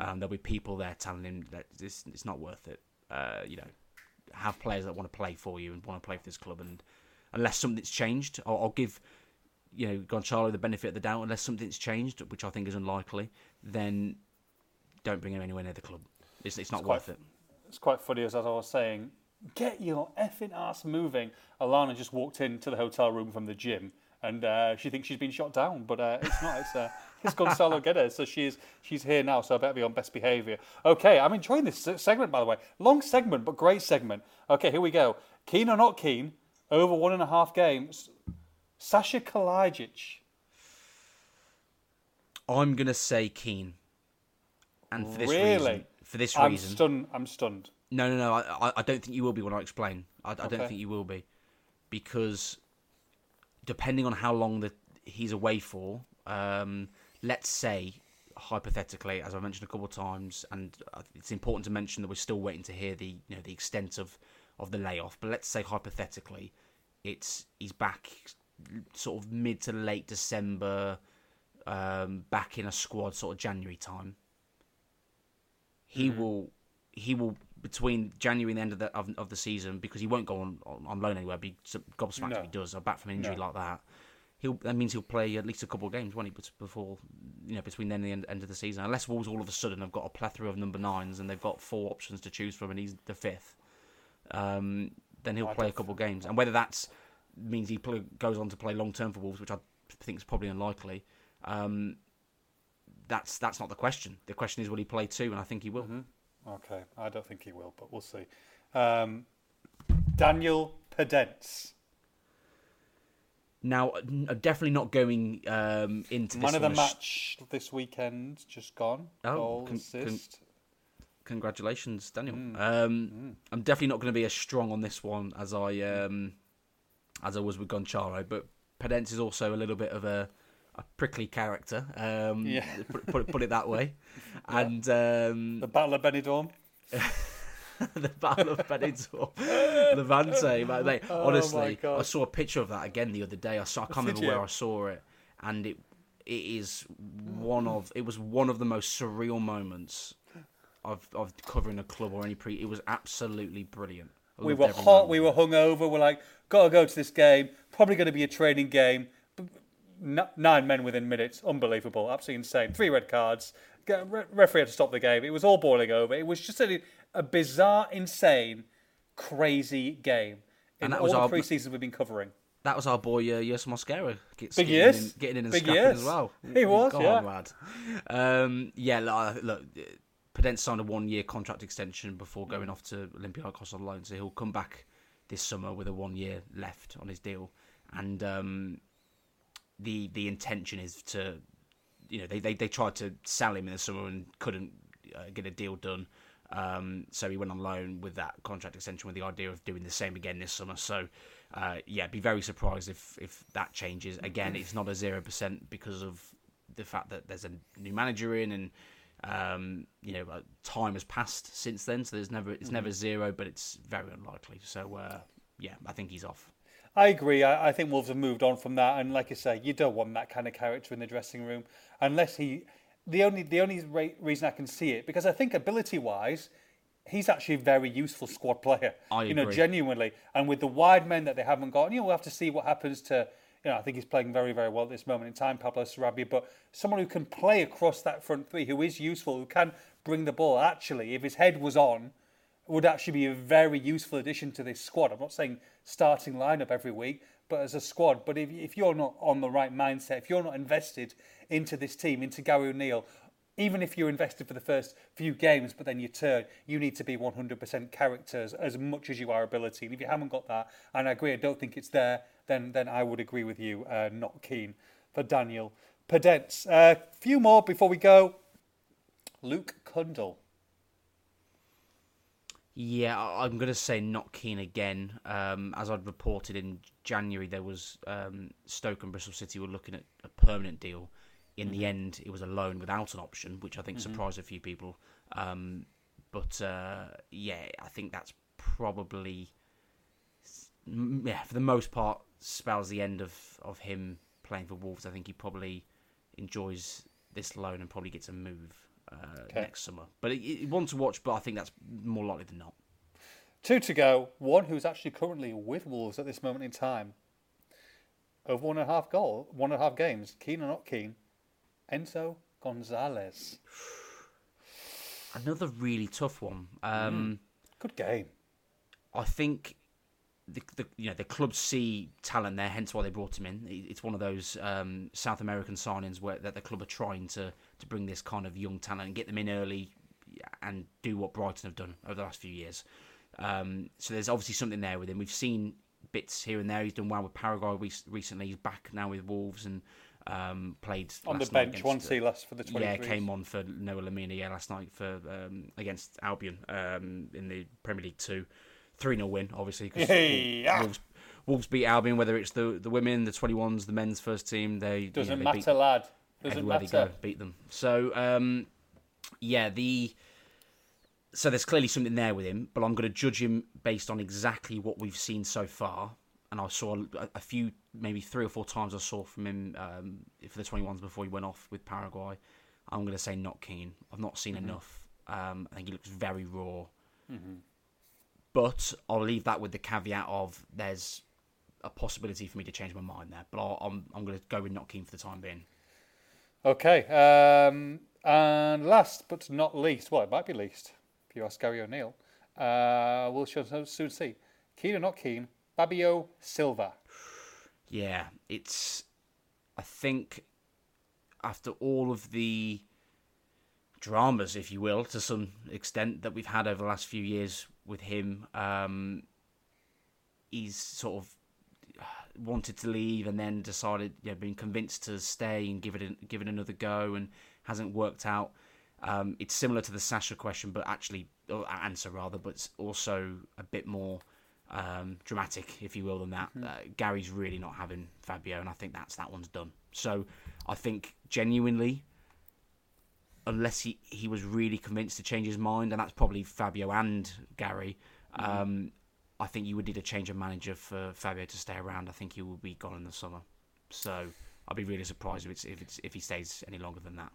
[SPEAKER 3] Um, there'll be people there telling him that this it's not worth it. Uh, you know, have players that want to play for you and want to play for this club. And unless something's changed, I'll, I'll give you know Gonçalo the benefit of the doubt. Unless something's changed, which I think is unlikely, then don't bring him anywhere near the club. It's, it's not
[SPEAKER 2] It's
[SPEAKER 3] worth
[SPEAKER 2] quite-
[SPEAKER 3] it.
[SPEAKER 2] It's quite funny as I was saying. Get your effing ass moving. Alana just walked into the hotel room from the gym, and uh, she thinks she's been shot down, but uh, it's not. It's uh, it's Gonçalo *laughs* Guedes, so she's she's here now. So I better be on best behaviour. Okay, I'm enjoying this segment by the way. Long segment, but great segment. Okay, here we go. Keen or not keen? Over one and a half games. Sasha Kalajdzic.
[SPEAKER 3] I'm gonna say keen, and for this
[SPEAKER 2] Really?
[SPEAKER 3] reason, for this
[SPEAKER 2] I'm
[SPEAKER 3] reason,
[SPEAKER 2] stunned. I'm stunned.
[SPEAKER 3] No, no, no. I, I- don't think you will be when I explain. I, I don't think you will be, because depending on how long that he's away for, um, let's say hypothetically, as I mentioned a couple of times, and uh, it's important to mention that we're still waiting to hear the you know the extent of of the layoff. But let's say hypothetically, it's he's back sort of mid to late December, um, back in a squad sort of January time. He will he will between January and the end of the of, of the season because he won't go on, on, on loan anywhere. Be gobsmacked
[SPEAKER 2] No.
[SPEAKER 3] if he does. Or back from injury
[SPEAKER 2] No.
[SPEAKER 3] like that. He'll that means he'll play at least a couple of games, won't he? Before you know between then and the end, end of the season, unless Wolves all of a sudden have got a plethora of number nines and they've got four options to choose from, and he's the fifth. Um, then he'll play a couple of games, and whether that's means he goes on to play long term for Wolves, which I think is probably unlikely. Um, that's that's not the question. The question is, will he play two? And I think he will.
[SPEAKER 2] Okay, I don't think he will, but we'll see. Um, Daniel Podence.
[SPEAKER 3] Now, n- definitely not going um, into this
[SPEAKER 2] Man of the match this weekend, just gone.
[SPEAKER 3] Oh,
[SPEAKER 2] Goal,
[SPEAKER 3] con-
[SPEAKER 2] assist.
[SPEAKER 3] Congratulations, Daniel.
[SPEAKER 2] Mm.
[SPEAKER 3] Um, I'm definitely not going to be as strong on this one as I um, as I was with Gonçalo, but Podence is also a little bit of a, a prickly character. Um,
[SPEAKER 2] Yeah. *laughs*
[SPEAKER 3] put, put, it- put it that way. *laughs* And um,
[SPEAKER 2] the Battle of Benidorm. *laughs*
[SPEAKER 3] the Battle of Benidorm, Levante, mate. mate
[SPEAKER 2] Oh
[SPEAKER 3] honestly, I saw a picture of that again the other day. I saw, I can't
[SPEAKER 2] Did
[SPEAKER 3] remember
[SPEAKER 2] you?
[SPEAKER 3] where I saw it, and it it is one of it was one of the most surreal moments of of covering a club or any pre. It was absolutely brilliant. I
[SPEAKER 2] We were hot. We were hungover. We're like, gotta go to this game. Probably going to be a training game. Nine men within minutes. Unbelievable. Absolutely insane. Three red cards. Re- Referee had to stop the game. It was all boiling over. It was just a, a bizarre, insane, crazy game. In
[SPEAKER 3] And that
[SPEAKER 2] all
[SPEAKER 3] was
[SPEAKER 2] the pre-seasons we've been covering.
[SPEAKER 3] That was our boy uh, Yus Mosquera. Gets,
[SPEAKER 2] Big
[SPEAKER 3] getting
[SPEAKER 2] Yus.
[SPEAKER 3] in, getting in and
[SPEAKER 2] Big
[SPEAKER 3] scrapping
[SPEAKER 2] Yus.
[SPEAKER 3] as well. *laughs*
[SPEAKER 2] He was, yeah.
[SPEAKER 3] on, lad. Um, yeah, look, look Podence signed a one-year contract extension before going off to Olympiacos on loan, so he'll come back this summer with a one year left on his deal, and um, the the intention is to, you know, they, they, they tried to sell him in the summer and couldn't uh, get a deal done. Um, so he went on loan with that contract extension with the idea of doing the same again this summer. So, uh, yeah, be very surprised if, if that changes. Again, it's not a 0% because of the fact that there's a new manager in and, um, you know, time has passed since then. So there's never it's never zero, but it's very unlikely. So, uh, yeah, I think he's off.
[SPEAKER 2] I agree. I, I think Wolves have moved on from that, and like I say, you don't want that kind of character in the dressing room unless he. The only the only re- reason I can see it because I think ability wise, he's actually a very useful squad player.
[SPEAKER 3] I
[SPEAKER 2] You know, genuinely, and with the wide men that they haven't got, you know, we'll have to see what happens to. You know, I think he's playing very, very well at this moment in time, Pablo Sarabia. But someone who can play across that front three, who is useful, who can bring the ball. Actually, if his head was on, would actually be a very useful addition to this squad. I'm not saying starting lineup every week, but as a squad. But if, if you're not on the right mindset, if you're not invested into this team, into Gary O'Neil, even if you're invested for the first few games, but then you turn, you need to be 100% characters as much as you are ability. And if you haven't got that, and I agree, I don't think it's there, then then I would agree with you. Uh, not keen for Daniel Podence. A uh, few more before we go. Luke Cundle.
[SPEAKER 3] Yeah, I'm going to say not keen again. Um, as I'd reported in January, there was um, Stoke and Bristol City were looking at a permanent deal. In the end, it was a loan without an option, which I think surprised a few people. Um, but uh, yeah, I think that's probably, yeah, for the most part, spells the end of, of him playing for Wolves. I think he probably enjoys this loan and probably gets a move uh,
[SPEAKER 2] Okay.
[SPEAKER 3] next summer. But it, it, one to watch, but I think that's more likely than not.
[SPEAKER 2] Two to go. One who's actually currently with Wolves at this moment in time. Over one and a half goal, one and a half games. Keen or not keen? Enso Gonzalez.
[SPEAKER 3] Another really tough one. Um,
[SPEAKER 2] Good game.
[SPEAKER 3] I think the, the you know the clubs see talent there, hence why they brought him in. It's one of those um, South American signings where that the club are trying to to bring this kind of young talent and get them in early and do what Brighton have done over the last few years. Um, so there's obviously something there with him. We've seen bits here and there. He's done well with Paraguay re- recently. He's back now with Wolves and um, played
[SPEAKER 2] On the bench, one
[SPEAKER 3] uh,
[SPEAKER 2] C for the 23s.
[SPEAKER 3] yeah, came on for Noha Lemina yeah last night for um, against Albion um, in the Premier League two, three 0 win obviously because
[SPEAKER 2] Yeah.
[SPEAKER 3] Wolves, Wolves beat Albion whether it's the the women, the twenty ones, the men's first team they
[SPEAKER 2] Doesn't
[SPEAKER 3] know, they beat
[SPEAKER 2] matter, lad. Doesn't
[SPEAKER 3] everywhere they
[SPEAKER 2] matter.
[SPEAKER 3] go beat them. So um, yeah the. So there's clearly something there with him, but I'm going to judge him based on exactly what we've seen so far. And I saw a, a few, maybe three or four times I saw from him um, for the 21s before he went off with Paraguay. I'm going to say not keen. I've not seen enough. Um, I think he looks very raw. But I'll leave that with the caveat of there's a possibility for me to change my mind there. But I'll, I'm I'm going to go with not keen for the time being.
[SPEAKER 2] Okay. Um, and last but not least, well, it might be least if you ask Gary O'Neil. Uh, we'll soon see. Keen or not keen? Fabio Silva.
[SPEAKER 3] Yeah, it's. I think after all of the dramas, if you will, to some extent that we've had over the last few years with him, um, he's sort of wanted to leave and then decided, you know, been convinced to stay and give it a, give it another go and hasn't worked out. Um, it's similar to the Sasa question, but actually, or answer rather, but also a bit more um, dramatic, if you will, than that. Uh, Gary's really not having Fabio, and I think that's that one's done. So I think genuinely, unless he, he was really convinced to change his mind, and that's probably Fabio and Gary, um, I think you would need a change of manager for Fabio to stay around. I think he will be gone in the summer. So I'd be really surprised if it's if it's if he stays any longer than that.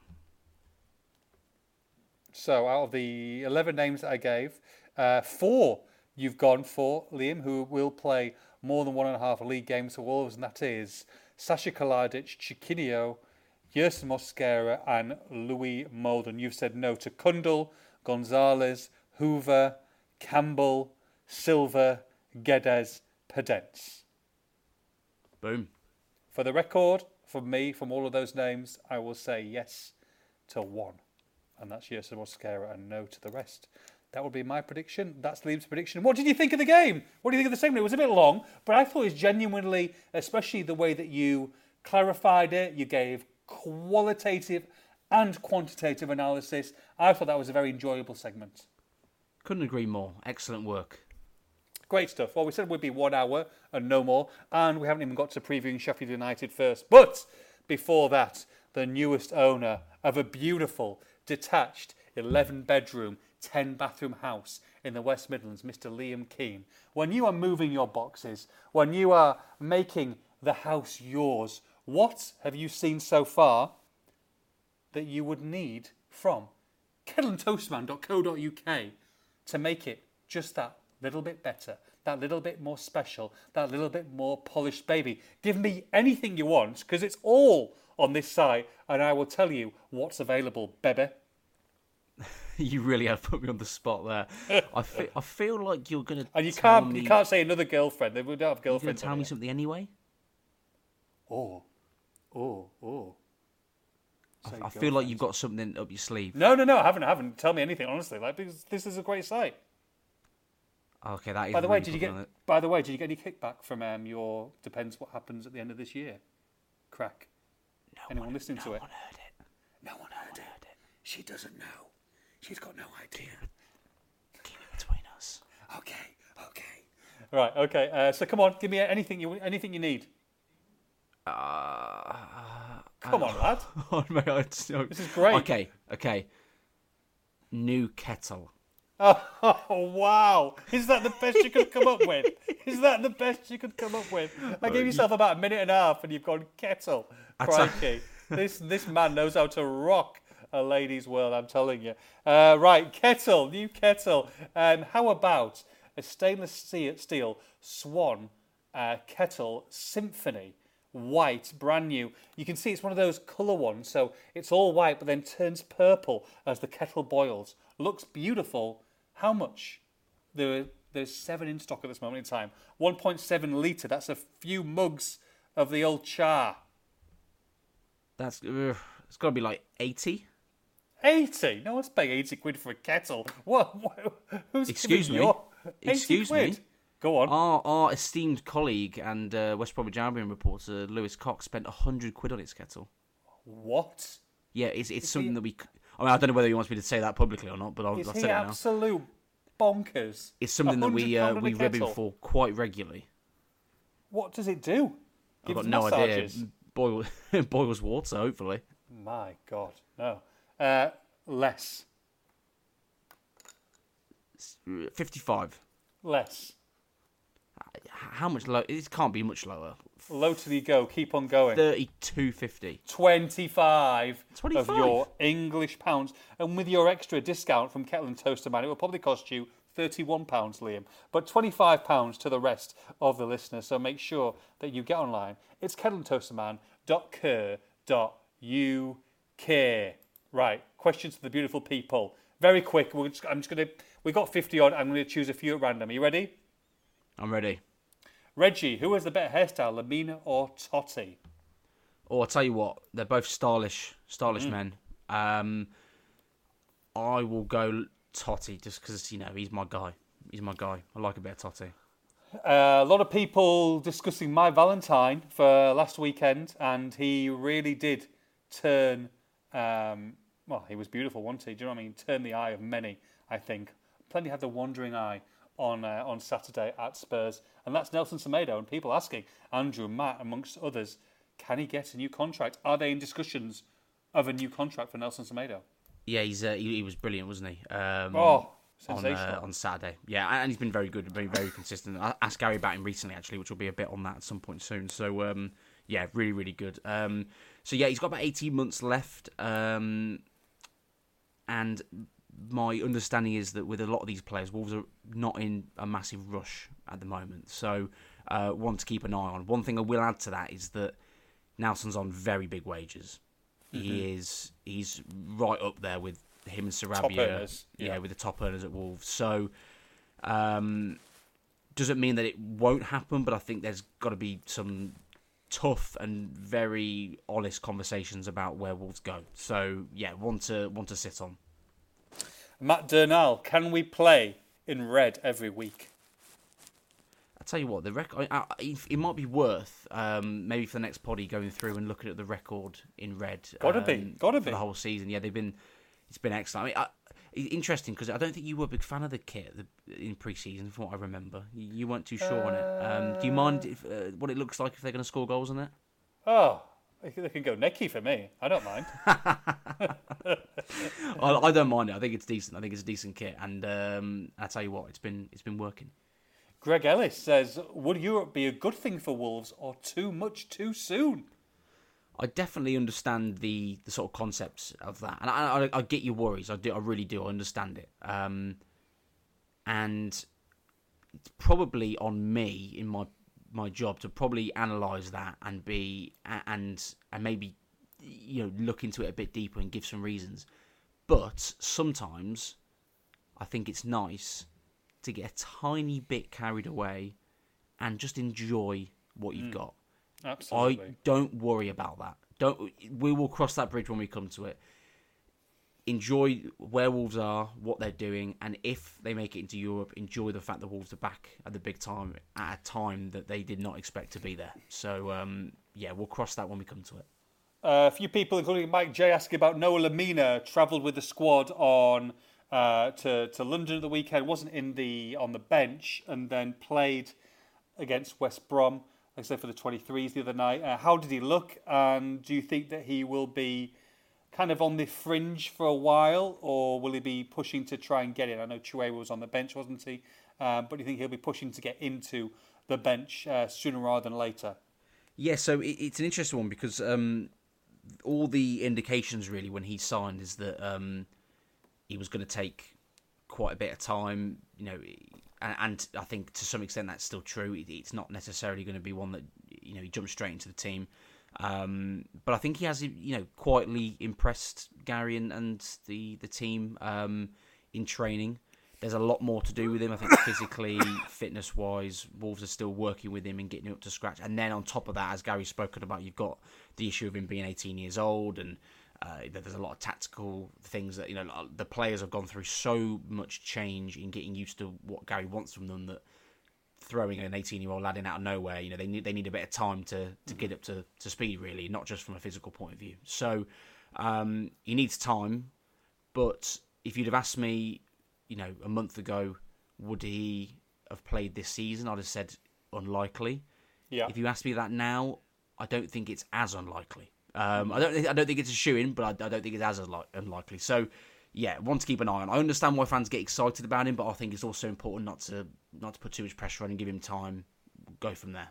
[SPEAKER 2] So out of the 11 names that I gave, uh, four you've gone for, Liam, who will play more than one and a half league games for Wolves, and that is Sasa Kalajdzic, Chiquinho, Yerson Mosquera, and Louis Moulden. You've said no to Kundal, Gonzalez, Hoever, Campbell, Silva, Guedes, Podence.
[SPEAKER 3] Boom.
[SPEAKER 2] For the record, from me, from all of those names, I will say yes to one. And that's Yerson Mosquera and no to the rest. That would be my prediction. That's Liam's prediction. What did you think of the game? What do you think of the segment? It was a bit long, but I thought it was genuinely, especially the way that you clarified it, you gave qualitative and quantitative analysis. I thought that was a very enjoyable segment.
[SPEAKER 3] Couldn't agree more. Excellent work.
[SPEAKER 2] Great stuff. Well, we said we'd be one hour and no more, and we haven't even got to previewing Sheffield United first. But before that, the newest owner of a beautiful, detached, 11 bedroom, 10 bathroom house in the West Midlands, Mr. Liam Keen. When you are moving your boxes, when you are making the house yours, what have you seen so far that you would need from kettleandtoastman.co.uk to make it just that little bit better, that little bit more special, that little bit more polished baby. Give me anything you want because it's all on this site and I will tell you what's available, baby. *laughs*
[SPEAKER 3] you really have put me on the spot there. I feel, I feel like you're gonna
[SPEAKER 2] And you can't
[SPEAKER 3] me,
[SPEAKER 2] you can't say another girlfriend. They would not have
[SPEAKER 3] you're
[SPEAKER 2] girlfriends.
[SPEAKER 3] tell me
[SPEAKER 2] here.
[SPEAKER 3] something anyway.
[SPEAKER 2] Oh, oh, oh. Say
[SPEAKER 3] I feel like you've got something up your sleeve.
[SPEAKER 2] No, no, no. I haven't. I haven't. Tell me anything honestly. Like because this is a great site.
[SPEAKER 3] Okay, that is.
[SPEAKER 2] By the way,
[SPEAKER 3] really
[SPEAKER 2] did you get?
[SPEAKER 3] it.
[SPEAKER 2] By the way, did you get any kickback from um, your depends what happens at the end of this year? Crack.
[SPEAKER 3] No
[SPEAKER 2] Anyone
[SPEAKER 3] one,
[SPEAKER 2] listening
[SPEAKER 3] no
[SPEAKER 2] to it?
[SPEAKER 3] No one heard it.
[SPEAKER 2] No one heard it. She doesn't know. She's got no idea.
[SPEAKER 3] Keep it between us.
[SPEAKER 2] Okay, okay. Right, okay. Uh, so come on, give me anything you anything you need.
[SPEAKER 3] Uh,
[SPEAKER 2] Come on, lad. *laughs*
[SPEAKER 3] oh, my God,
[SPEAKER 2] This is great.
[SPEAKER 3] Okay, okay. New kettle. *laughs*
[SPEAKER 2] Oh wow! Is that the best you could come up with? Is that the best you could come up with? I gave yourself about a minute and a half, and you've gone kettle. Crikey! this this man knows how to rock a lady's world. I'm telling you. Uh, right, kettle, new kettle. Um, how about a stainless steel Swan uh, kettle symphony, white, brand new. You can see it's one of those colour ones, so it's all white but then turns purple as the kettle boils. Looks beautiful. How much? There, there's seven in stock at this moment in time. 1.7 litre, that's a few mugs of the old char.
[SPEAKER 3] That's uh, it's got to be like eighty.
[SPEAKER 2] 80? No one's paying 80 quid for a kettle. What? what who's
[SPEAKER 3] Excuse me?
[SPEAKER 2] Your 80
[SPEAKER 3] Excuse me?
[SPEAKER 2] Go on.
[SPEAKER 3] Our our esteemed colleague and uh, West Bromwich Albion reporter Lewis Cox spent hundred quid on his kettle.
[SPEAKER 2] what?
[SPEAKER 3] Yeah, it's it's
[SPEAKER 2] Is
[SPEAKER 3] something
[SPEAKER 2] he-
[SPEAKER 3] that we. I mean, I don't know whether he wants me to say that publicly or not, but I'll,
[SPEAKER 2] Is
[SPEAKER 3] I'll say it now.
[SPEAKER 2] absolute bonkers?
[SPEAKER 3] It's something that we uh,
[SPEAKER 2] £100
[SPEAKER 3] we rib him for quite regularly.
[SPEAKER 2] What does it do?
[SPEAKER 3] I've got no
[SPEAKER 2] massages?
[SPEAKER 3] idea. Boil *laughs* boils water, hopefully.
[SPEAKER 2] My God, no. Uh, less.
[SPEAKER 3] Fifty-five.
[SPEAKER 2] Less.
[SPEAKER 3] How much low? This can't be much lower.
[SPEAKER 2] Low till you go. Keep on going.
[SPEAKER 3] Thirty-two fifty.
[SPEAKER 2] 25,
[SPEAKER 3] 25?
[SPEAKER 2] of your English pounds. And with your extra discount from Kettle and Toaster Man, it will probably cost you £31, Liam. But £25 to the rest of the listeners. So make sure that you get online. It's kettleandtoasterman.co.uk. Right, questions to the beautiful people. Very quick. We're just, I'm just going to. We got 50 odd. I'm going to choose a few at random. Are you ready?
[SPEAKER 3] I'm ready.
[SPEAKER 2] Reggie, who has the better hairstyle, Lemina or Toti?
[SPEAKER 3] Oh, I'll tell you what, they're both stylish,
[SPEAKER 2] Mm.
[SPEAKER 3] stylish men. Um, I will go Toti just because you know he's my guy. He's my guy. I like a bit of Toti.
[SPEAKER 2] Uh, a lot of people discussing my Valentine for last weekend, and he really did turn. Um, well, he was beautiful, wasn't he? Do you know what I mean? Turn the eye of many, I think. Plenty had the wandering eye on uh, on Saturday at Spurs, and that's Nelson Semedo. And people asking Andrew, Matt, amongst others, can he get a new contract? Are they in discussions of a new contract for Nelson Semedo?
[SPEAKER 3] Yeah, he's uh, he, he was brilliant, wasn't he? Um,
[SPEAKER 2] Oh,
[SPEAKER 3] on
[SPEAKER 2] sensational!
[SPEAKER 3] uh, on Saturday. Yeah, and he's been very good, very very consistent. I asked Gary about him recently, actually, which will be a bit on that at some point soon. So um, yeah, really really good. Um, so yeah, he's got about eighteen months left, um, and my understanding is that with a lot of these players, Wolves are not in a massive rush at the moment. So uh, one to keep an eye on. One thing I will add to that is that Nelson's on very big wages. He is he's right up there with him and Sarabia.
[SPEAKER 2] earners,
[SPEAKER 3] yeah.
[SPEAKER 2] yeah.
[SPEAKER 3] with the top earners at Wolves. So um, doesn't mean that it won't happen, but I think there's got to be some tough and very honest conversations about where Wolves go. So yeah, one to one to sit on.
[SPEAKER 2] Matt Durnall, can we play in red every week?
[SPEAKER 3] I tell you what, the record it might be worth um, maybe for the next poddy going through and looking at the record in red.
[SPEAKER 2] Gotta be,
[SPEAKER 3] um,
[SPEAKER 2] gotta
[SPEAKER 3] for
[SPEAKER 2] be.
[SPEAKER 3] the whole season. Yeah, they've been it's been excellent. I mean, I, interesting because I don't think you were a big fan of the kit in pre-season, from what I remember. You, weren't too sure on it. Um, do you mind if, uh, what it looks like if they're going to score goals on it?
[SPEAKER 2] Oh, they can they can go necky for me. I don't mind. *laughs* *laughs*
[SPEAKER 3] I, I don't mind it. I think it's decent. I think it's a decent kit, and um, I tell you what, it's been it's been working.
[SPEAKER 2] Greg Ellis says, "Would Europe be a good thing for Wolves or too much too soon?"
[SPEAKER 3] I definitely understand the, the sort of concepts of that, and I, I, I get your worries. I do, I really do. I understand it. Um, and it's probably on me in my my job to probably analyze that and be and and maybe you know look into it a bit deeper and give some reasons. But sometimes I think it's nice to get a tiny bit carried away and just enjoy what you've got.
[SPEAKER 2] Absolutely.
[SPEAKER 3] I don't worry about that. Don't we will cross that bridge when we come to it. Enjoy where Wolves are, what they're doing, and if they make it into Europe, enjoy the fact that Wolves are back at the big time at a time that they did not expect to be there. So um, yeah, we'll cross that when we come to it.
[SPEAKER 2] Uh, a few people, including Mike J, asking about Noha Lemina. Travelled with the squad on uh, to to London at the weekend. wasn't in the on the bench, and then played against West Brom. Like I said for the 23s the other night. Uh, how did he look? And do you think that he will be kind of on the fringe for a while, or will he be pushing to try and get in? I know Chue was on the bench, wasn't he? Uh, but do you think he'll be pushing to get into the bench uh, sooner rather than later?
[SPEAKER 3] Yeah, so it, it's an interesting one because um, all the indications really when he signed is that um, he was going to take quite a bit of time. You know, and, and I think to some extent that's still true. It, it's not necessarily going to be one that you know he jumps straight into the team. Um, but I think he has, you know, quietly impressed Gary and, and the the team um, in training. There's a lot more to do with him. I think physically, *coughs* fitness wise, Wolves are still working with him and getting him up to scratch. And then on top of that, as Gary's spoken about, you've got the issue of him being 18 years old, and uh, there's a lot of tactical things that you know the players have gone through so much change in getting used to what Gary wants from them that throwing an 18 year old lad in out of nowhere, you know, they need they need a bit of time to to get up to, to speed really, not just from a physical point of view. So um, he needs time, but if you'd have asked me, you know, a month ago, would he have played this season? I'd have said unlikely.
[SPEAKER 2] Yeah.
[SPEAKER 3] If you ask me that now, I don't think it's as unlikely. Um, I don't. I don't think it's a shoe in, but I, I, don't think it's as unlikely. So, yeah, one to keep an eye on. I understand why fans get excited about him, but I think it's also important not to not to put too much pressure on and give him time. Go from there.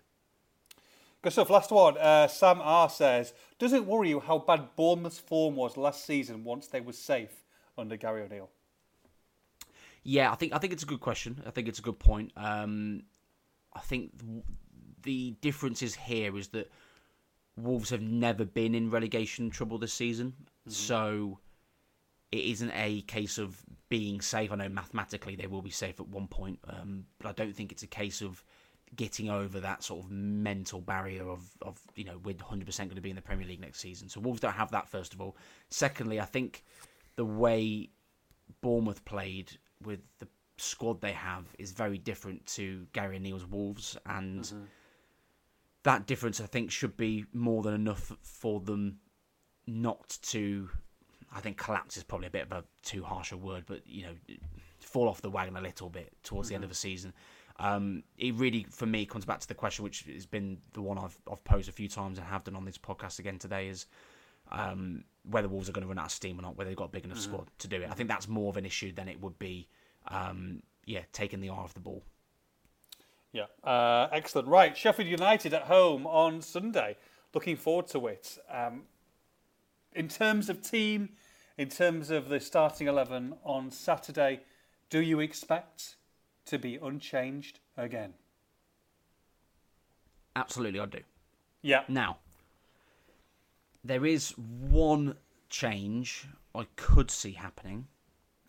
[SPEAKER 2] Good stuff. Last one. Uh, Sam R says, "Does it worry you how bad Bournemouth's form was last season once they were safe under Gary O'Neil?"
[SPEAKER 3] Yeah, I think I think it's a good question. I think it's a good point. Um, I think the difference is here is that Wolves have never been in relegation trouble this season, mm-hmm. so it isn't a case of being safe. I know mathematically they will be safe at one point, um, but I don't think it's a case of getting over that sort of mental barrier of, of you know we're 100% going to be in the Premier League next season. So Wolves don't have that first of all. Secondly, I think the way Bournemouth played with the squad they have is very different to Gary O'Neil's Wolves, and mm-hmm. That difference I think should be more than enough for them not to I think collapse is probably a bit of a too harsh a word, but you know, fall off the wagon a little bit towards mm-hmm. the end of the season. Um, it really, for me, comes back to the question, which has been the one I've, I've posed a few times and have done on this podcast again today, is um, whether Wolves are going to run out of steam or not, whether they've got a big enough mm-hmm. squad to do it. I think that's more of an issue than it would be, um, yeah, taking the eye off the ball.
[SPEAKER 2] Yeah, uh, excellent. Right, Sheffield United at home on Sunday. Looking forward to it. Um, in terms of team, in terms of the starting 11 on Saturday, do you expect to be unchanged again?
[SPEAKER 3] Absolutely, I do.
[SPEAKER 2] Yeah.
[SPEAKER 3] Now, there is one change I could see happening.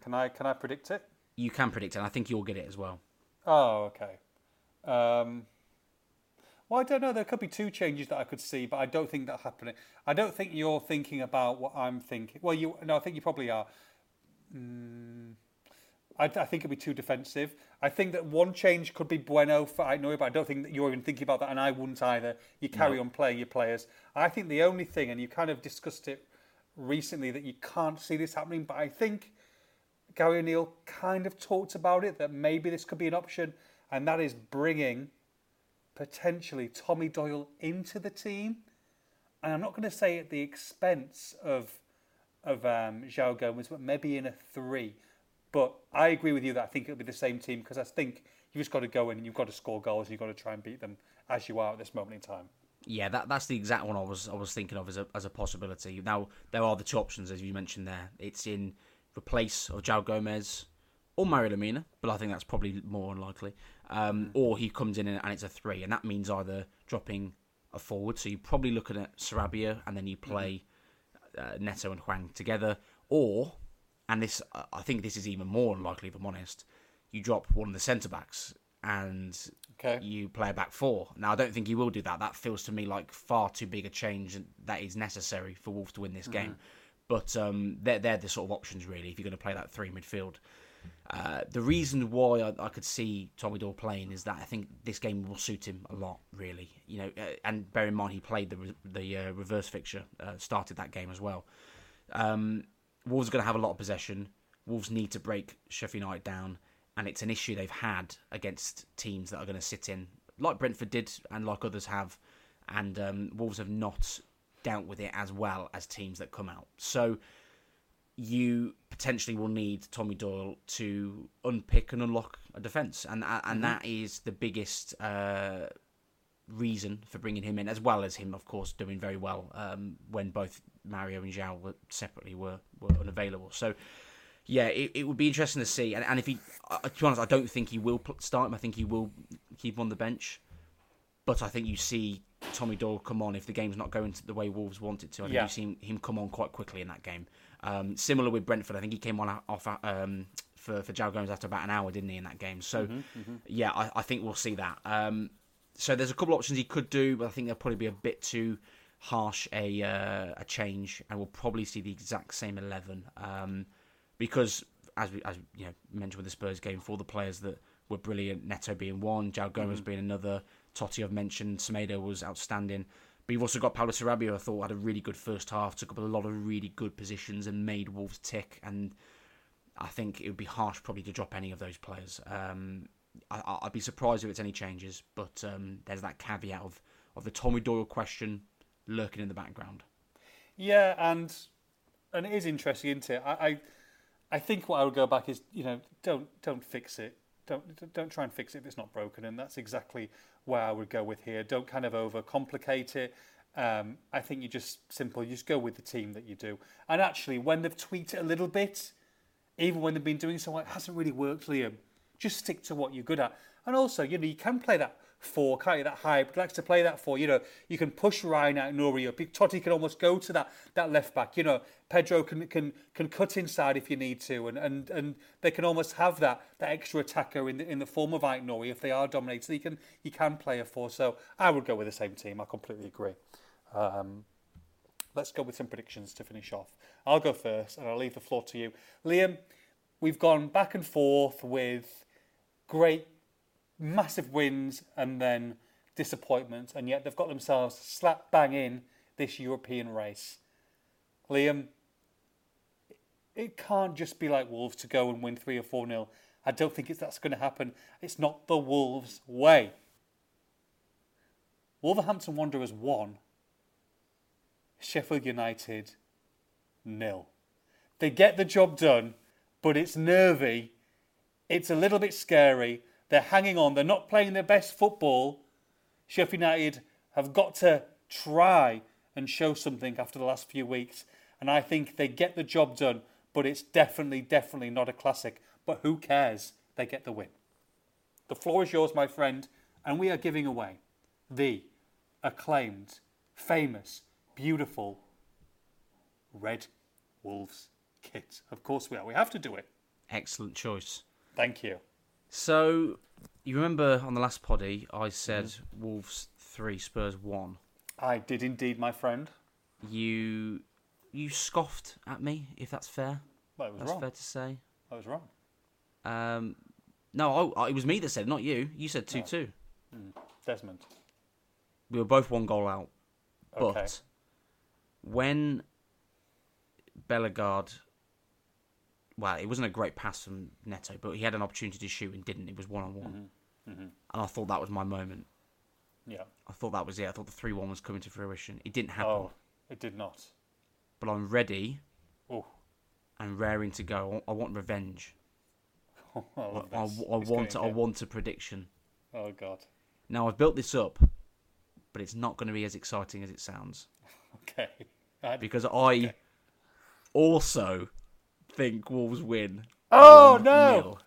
[SPEAKER 2] Can I can I predict it?
[SPEAKER 3] You can predict it. I think you'll get it as well.
[SPEAKER 2] Oh, okay. Um, well, I don't know. There could be two changes that I could see, but I don't think that happening. I don't think you're thinking about what I'm thinking. Well, you no, I think you probably are. Mm, I, I, think it'd be too defensive. I think that one change could be bueno for I know, but I don't think that you're even thinking about that, and I wouldn't either. You carry no. on playing your players. I think the only thing, and you kind of discussed it recently, that you can't see this happening, but I think Gary O'Neil kind of talked about it that maybe this could be an option, and that is bringing potentially Tommy Doyle into the team. And I'm not going to say at the expense of of um, João but maybe in a three. But I agree with you that I think it'll be the same team because I think you've just got to go in and you've got to score goals. and You've got to try and beat them as you are at this moment in time.
[SPEAKER 3] Yeah, that that's the exact one I was I was thinking of as a as a possibility. Now there are the two options as you mentioned there. It's in replace of João Gomes or Mario Lemina, but I think that's probably more unlikely. Um, or he comes in and, it's a three, and that means either dropping a forward, so you're probably looking at Sarabia, and then you play uh, Neto and Hwang together, or, and this I think this is even more unlikely if I'm honest, you drop one of the centre backs and okay. you play a back four. Now I don't think he will do that. That feels to me like far too big a change that is necessary for Wolves to win this mm-hmm. game. But um, they're they're the sort of options really if you're going to play that three midfield. Uh, the reason why I, I, could see Tommy Doyle playing is that I think this game will suit him a lot, really. You know, uh, and bear in mind he played the the uh, reverse fixture, uh, started that game as well. Um, Wolves are going to have a lot of possession. Wolves need to break Sheffield United down, and it's an issue they've had against teams that are going to sit in, like Brentford did, and like others have. And um, Wolves have not dealt with it as well as teams that come out. So you potentially will need Tommy Doyle to unpick and unlock a defence, and and mm-hmm. that is the biggest uh, reason for bringing him in, as well as him, of course, doing very well um, when both Mario and João were separately were, were unavailable. So, yeah, it, it would be interesting to see. And, and if he, uh, to be honest, I don't think he will start him. I think he will keep him on the bench. But I think you see Tommy Doyle come on if the game's not going the way Wolves want it to. I think
[SPEAKER 2] Yeah.
[SPEAKER 3] you've seen him come on quite quickly in that game. Um, similar with Brentford, I think he came on off um, for for João Gomes after about an hour, didn't he, in that game? So yeah, I, I think we'll see that. Um, so there's a couple options he could do, but I think they'll probably be a bit too harsh a uh, a change, and we'll probably see the exact same eleven. Um, because as we as you know mentioned with the Spurs game, for the players that were brilliant, Neto being one, João Gomes being another, Toti I've mentioned, Semedo was outstanding. But you've also got Pablo Sarabia, I thought had a really good first half, took up a lot of really good positions and made Wolves tick. And I think it would be harsh probably to drop any of those players. Um, I, I'd be surprised if it's any changes, but um, there's that caveat of, of the Tommy Doyle question lurking in the background.
[SPEAKER 2] Yeah, and and it is interesting, isn't it? I, I I think what I would go back is you know don't don't fix it. Don't don't try and fix it if it's not broken, and that's exactly where I would go with here. Don't kind of overcomplicate it. Um, I think you just simple. You just go with the team that you do. And actually, when they've tweaked it a little bit, even when they've been doing something it hasn't really worked, Liam. Just stick to what you're good at. And also, you know, you can play that four, can't you? That but likes to play that four. You know, you can push Ryan out, Nouri up. Toti can almost go to that that left back. You know, Pedro can can can cut inside if you need to, and and, and they can almost have that that extra attacker in the in the form of Nouri if they are dominated. You can you can play a four. So I would go with the same team. I completely agree. Um, let's go with some predictions to finish off. I'll go first, and I'll leave the floor to you, Liam. We've gone back and forth with great, massive wins and then disappointments, and yet they've got themselves slap bang in this European race. Liam, it can't just be like Wolves to go and win three or four nil. I don't think it's, that's going to happen. It's not the Wolves' way. Wolverhampton Wanderers won. Sheffield United nil. They get the job done, but it's nervy. It's a little bit scary. They're hanging on. They're not playing their best football. Sheffield United have got to try and show something after the last few weeks. And I think they get the job done, but it's definitely, definitely not a classic. But who cares? They get the win. The floor is yours, my friend, and we are giving away the acclaimed, famous, beautiful Red Wolves kit. Of course we are. We have to do it.
[SPEAKER 3] Excellent choice.
[SPEAKER 2] Thank you.
[SPEAKER 3] So, you remember on the last poddy, I said
[SPEAKER 2] Mm-hmm.
[SPEAKER 3] Wolves 3, Spurs 1.
[SPEAKER 2] I did indeed, my friend.
[SPEAKER 3] You you scoffed at me, if that's fair.
[SPEAKER 2] Well, it was
[SPEAKER 3] That's
[SPEAKER 2] wrong.
[SPEAKER 3] fair to say.
[SPEAKER 2] I was wrong.
[SPEAKER 3] Um, no, I, I, it was me that said, not you. You said 2 2.
[SPEAKER 2] Desmond.
[SPEAKER 3] We were both one goal out. But when Bellegarde, well, it wasn't a great pass from Neto, but he had an opportunity to shoot and didn't. It was one on one.
[SPEAKER 2] Mm-hmm.
[SPEAKER 3] And I thought that was my moment.
[SPEAKER 2] Yeah.
[SPEAKER 3] I thought that was it. I thought the 3 1 was coming to fruition. It didn't happen.
[SPEAKER 2] Oh, it did not.
[SPEAKER 3] But I'm ready
[SPEAKER 2] Oh,
[SPEAKER 3] and raring to go. I want, *laughs* I revenge.
[SPEAKER 2] I
[SPEAKER 3] I. I want I want a prediction.
[SPEAKER 2] Oh God.
[SPEAKER 3] Now I've built this up, but it's not going to be as exciting as it sounds *laughs*
[SPEAKER 2] Okay. I-
[SPEAKER 3] because I also think Wolves win.
[SPEAKER 2] Oh
[SPEAKER 3] 1-0.
[SPEAKER 2] no!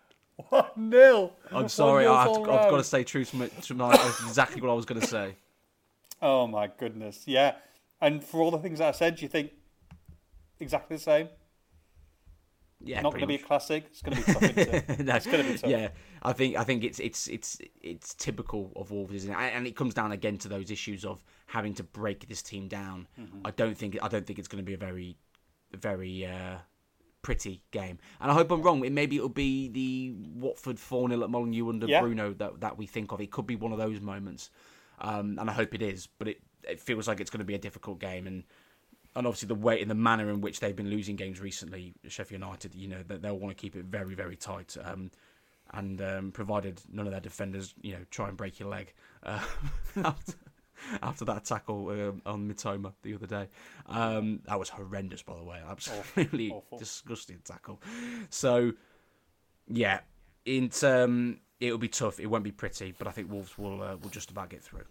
[SPEAKER 2] One nil.
[SPEAKER 3] I'm sorry, I have to, I've got to say true to my, to my that's exactly what I was going to say.
[SPEAKER 2] Oh my goodness. Yeah. And for all the things I said, do you think exactly the same?
[SPEAKER 3] Yeah,
[SPEAKER 2] Not going to be a classic. It's going to be tough. *laughs*
[SPEAKER 3] No,
[SPEAKER 2] It's gonna be tough.
[SPEAKER 3] Yeah, I think I think it's it's it's it's typical of Wolves, isn't it? And it comes down again to those issues of having to break this team down.
[SPEAKER 2] Mm-hmm.
[SPEAKER 3] I don't think I don't think it's going to be a very very uh, pretty game. And I hope I'm wrong. It maybe it'll be the Watford four 0 at Molineux under
[SPEAKER 2] Yeah.
[SPEAKER 3] Bruno that that we think of. It could be one of those moments, um, and I hope it is. But it it feels like it's going to be a difficult game and. And obviously, the way in the manner in which they've been losing games recently, Sheffield United, you know, that they'll want to keep it very, very tight. Um, and um, provided none of their defenders, you know, try and break your leg uh, *laughs* after, after that tackle um, on Mitoma the other day. Um, that was horrendous, by the way. Absolutely *laughs*
[SPEAKER 2] Awful.
[SPEAKER 3] disgusting tackle. So, yeah, it's um, it'll be tough. It won't be pretty, but I think Wolves will uh, will just about get through.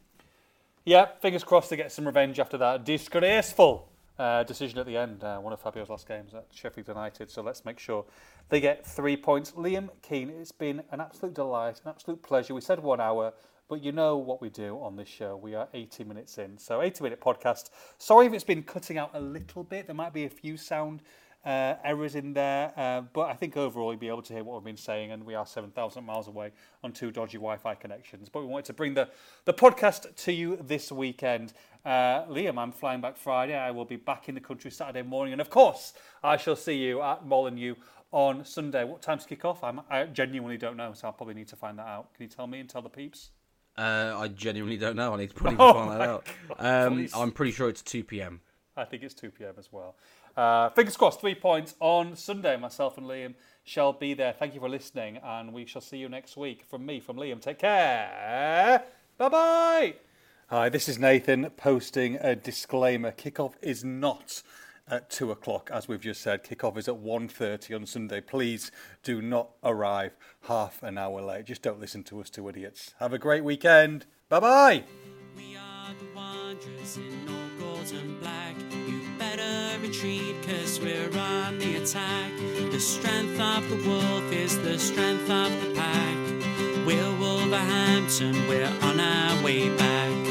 [SPEAKER 2] Yeah, fingers crossed to get some revenge after that disgraceful uh, decision at the end. Uh, one of Fabio's last games at Sheffield United. So let's make sure they get three points. Liam Keen, it's been an absolute delight, an absolute pleasure. We said one hour. But you know what we do on this show. We are 80 minutes in. So, 80 minute podcast. Sorry if it's been cutting out a little bit. There might be a few sound uh, errors in there. Uh, but I think overall you'll be able to hear what we've been saying. And we are 7,000 miles away on two dodgy Wi Fi connections. But we wanted to bring the, the podcast to you this weekend. Uh, Liam, I'm flying back Friday. I will be back in the country Saturday morning. And of course, I shall see you at Molineux on Sunday. What time's kick off? I'm, I genuinely don't know. So I'll probably need to find that out. Can you tell me and tell the peeps?
[SPEAKER 3] Uh, I genuinely don't know. I need to probably *laughs*
[SPEAKER 2] Oh
[SPEAKER 3] find that out. Um. I'm pretty sure it's 2 p.m.
[SPEAKER 2] I think it's 2 p.m. as well. Uh, fingers crossed, three points on Sunday. Myself and Liam shall be there. Thank you for listening, and we shall see you next week. From me, from Liam, take care. Bye bye. Hi, this is Nathan posting a disclaimer. Kickoff is not at 2 o'clock, as we've just said. Kickoff is at 1.30 on Sunday. Please do not arrive half an hour late. Just don't listen to us two idiots. Have a great weekend. Bye bye.
[SPEAKER 1] We are the wanderers in all gold and black. You better retreat, cause we're on the attack. The strength of the wolf is the strength of the pack. We're Wolverhampton, we're on our way back.